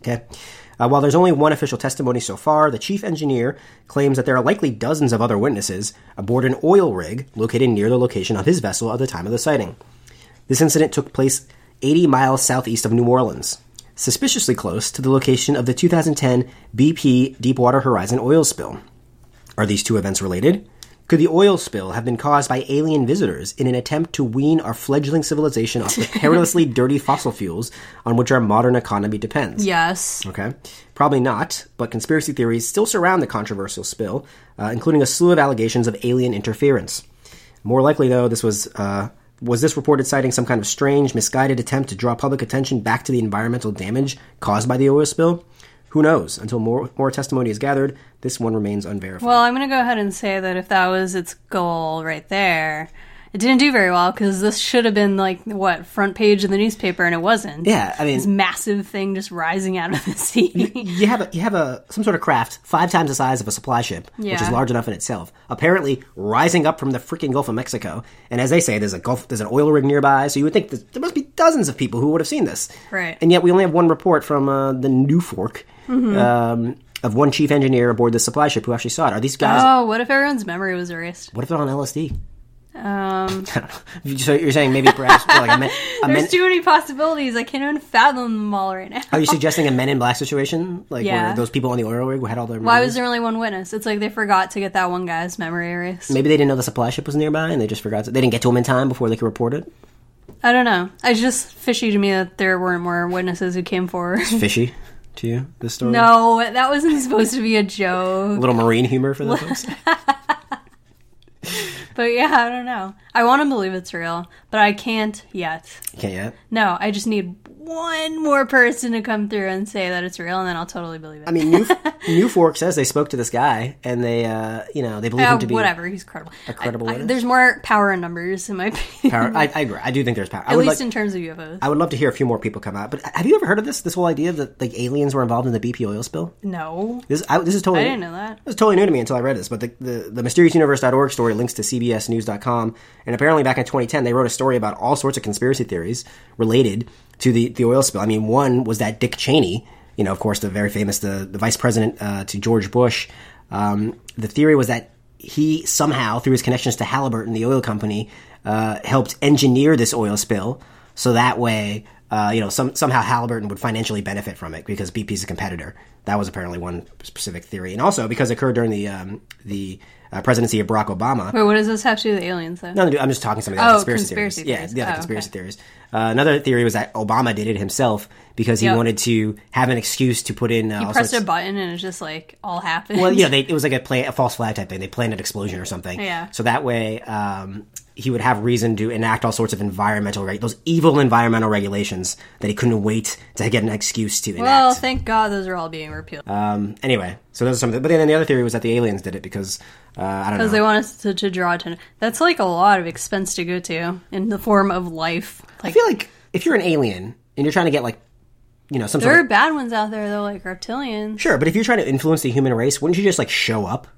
Okay. Uh, while there's only one official testimony so far, the chief engineer claims that there are likely dozens of other witnesses aboard an oil rig located near the location of his vessel at the time of the sighting. This incident took place 80 miles southeast of New Orleans, suspiciously close to the location of the 2010 BP Deepwater Horizon oil spill. Are these two events related? Could the oil spill have been caused by alien visitors in an attempt to wean our fledgling civilization off the perilously dirty fossil fuels on which our modern economy depends? Yes. Okay. Probably not, but conspiracy theories still surround the controversial spill, uh, including a slew of allegations of alien interference. More likely, though, this was uh, was this reported sighting some kind of strange, misguided attempt to draw public attention back to the environmental damage caused by the oil spill? Who knows? Until more more testimony is gathered, this one remains unverified. Well, I'm going to go ahead and say that if that was its goal right there, it didn't do very well because this should have been like what front page of the newspaper, and it wasn't. yeah, I mean, This massive thing just rising out of the sea. you have a you have a some sort of craft five times the size of a supply ship, which is large enough in itself. Apparently, rising up from the freaking Gulf of Mexico, and as they say, there's a Gulf, there's an oil rig nearby, so you would think that there must be dozens of people who would have seen this. Right. And yet, we only have one report from uh, the NUFORC Mm-hmm. um, of one chief engineer aboard the supply ship who actually saw it. Are these guys? oh, what if everyone's memory was erased? What if they're on LSD? Um, I don't know. So you're saying maybe perhaps like a men, a there's men, too many possibilities. I can't even fathom them all right now. Are you suggesting a Men in Black situation, like Yeah. where those people on the oil rig had all their? Why memories? was there only one witness? It's like they forgot to get that one guy's memory erased. Maybe they didn't know the supply ship was nearby, and they just forgot. To, they didn't get to him in time before they could report it. I don't know. It's just fishy to me that there weren't more witnesses who came forward. Fishy to you, this story. no, that wasn't supposed to be a joke. a little marine humor for the folks. But yeah, I don't know. I want to believe it's real, but I can't yet. You can't yet. No, I just need one more person to come through and say that it's real, and then I'll totally believe it. I mean, New, NUFORC says they spoke to this guy, and they, uh, you know, they believe Uh, him to be whatever, he's credible. a credible I- I- there's more power in numbers, in my opinion. Power. I, I agree. I do think there's power. I At would least like, in terms of UFOs. I would love to hear a few more people come out. But have you ever heard of this? This whole idea that like aliens were involved in the BP oil spill. no, This, I, this is totally. I didn't know that. It was totally new to me until I read this, but the, the, the MysteriousUniverse.org story links to CBSNews.com, and apparently back in 2010 they wrote a story about all sorts of conspiracy theories related to the, the oil spill. I mean, one was that Dick Cheney, you know, of course, the very famous, the, the vice president uh, to George Bush, um, the theory was that he somehow, through his connections to Halliburton, the oil company, uh, helped engineer this oil spill, so that way uh, you know, some, somehow Halliburton would financially benefit from it because BP's a competitor. That was apparently one specific theory, and also because it occurred during the um, the uh, presidency of Barack Obama. Wait, what does this have to do with aliens, though? No, I'm just talking some of the Oh, conspiracy, conspiracy theories. theories. Yeah, yeah, the Oh, conspiracy okay. theories. Uh, another theory was that Obama did it himself because he Yep. wanted to have an excuse to put in. Uh, He pressed sorts- a button and it just like all happened. well, you know, they, it was like a play, a false flag type thing. They planned an explosion or something. Yeah. So that way, um, he would have reason to enact all sorts of environmental, reg- those evil environmental regulations that he couldn't wait to get an excuse to enact. well, thank God those are all being repealed um, anyway, so those are some. Of the, but then the other theory was that the aliens did it because uh, I don't know. because they want us to, to draw attention. That's like a lot of expense to go to in the form of life. I feel like if you're an alien and you're trying to get like, you know, some there sort are of bad ones out there though, like reptilians. Sure, but if you're trying to influence the human race, wouldn't you just like show up?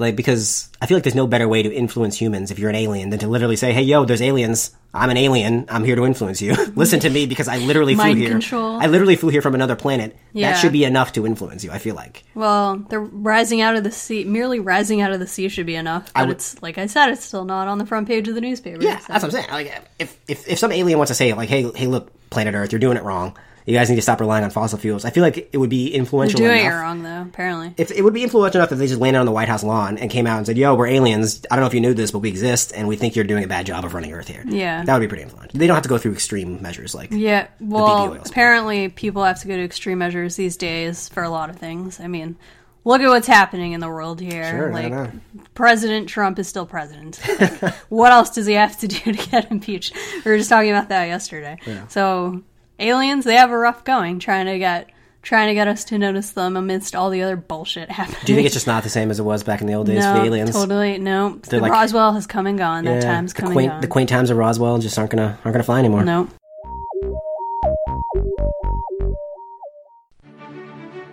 Like because I feel like there's no better way to influence humans if you're an alien than to literally say, "Hey, yo, there's aliens. I'm an alien. I'm here to influence you. Listen to me because I literally flew here. control. I literally flew here from another planet. Yeah. That should be enough to influence you. I feel like. Well, the rising out of the sea, merely rising out of the sea should be enough. But would- it's like I said, it's still not on the front page of the newspaper. Yeah, so- that's what I'm saying. Like if if if some alien wants to say like, "Hey, hey, look, planet Earth, you're doing it wrong. You guys need to stop relying on fossil fuels." I feel like it would be influential doing it wrong though. Apparently, if it would be influential enough if they just landed on the White House lawn and came out and said, "Yo, we're aliens. I don't know if you knew this, but we exist, and we think you're doing a bad job of running Earth here." Yeah. that would be pretty influential. They don't have to go through extreme measures like yeah. Well, apparently people have to go to extreme measures these days for a lot of things. I mean, look at what's happening in the world here. Sure, like. President Trump is still president. Like, what else does he have to do to get impeached? We were just talking about that yesterday. So aliens, they have a rough going trying to get trying to get us to notice them amidst all the other bullshit happening. Do you think it's just not the same as it was back in the old days no, for the aliens? totally no. The like- Roswell has come and gone. That time's the come quaint, gone. the quaint times of Roswell just aren't gonna aren't gonna fly anymore. no.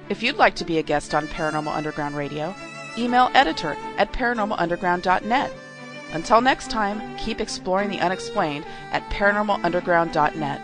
If you'd like to be a guest on Paranormal Underground Radio, email editor at paranormalunderground.net. Until next time, keep exploring the unexplained at paranormalunderground.net.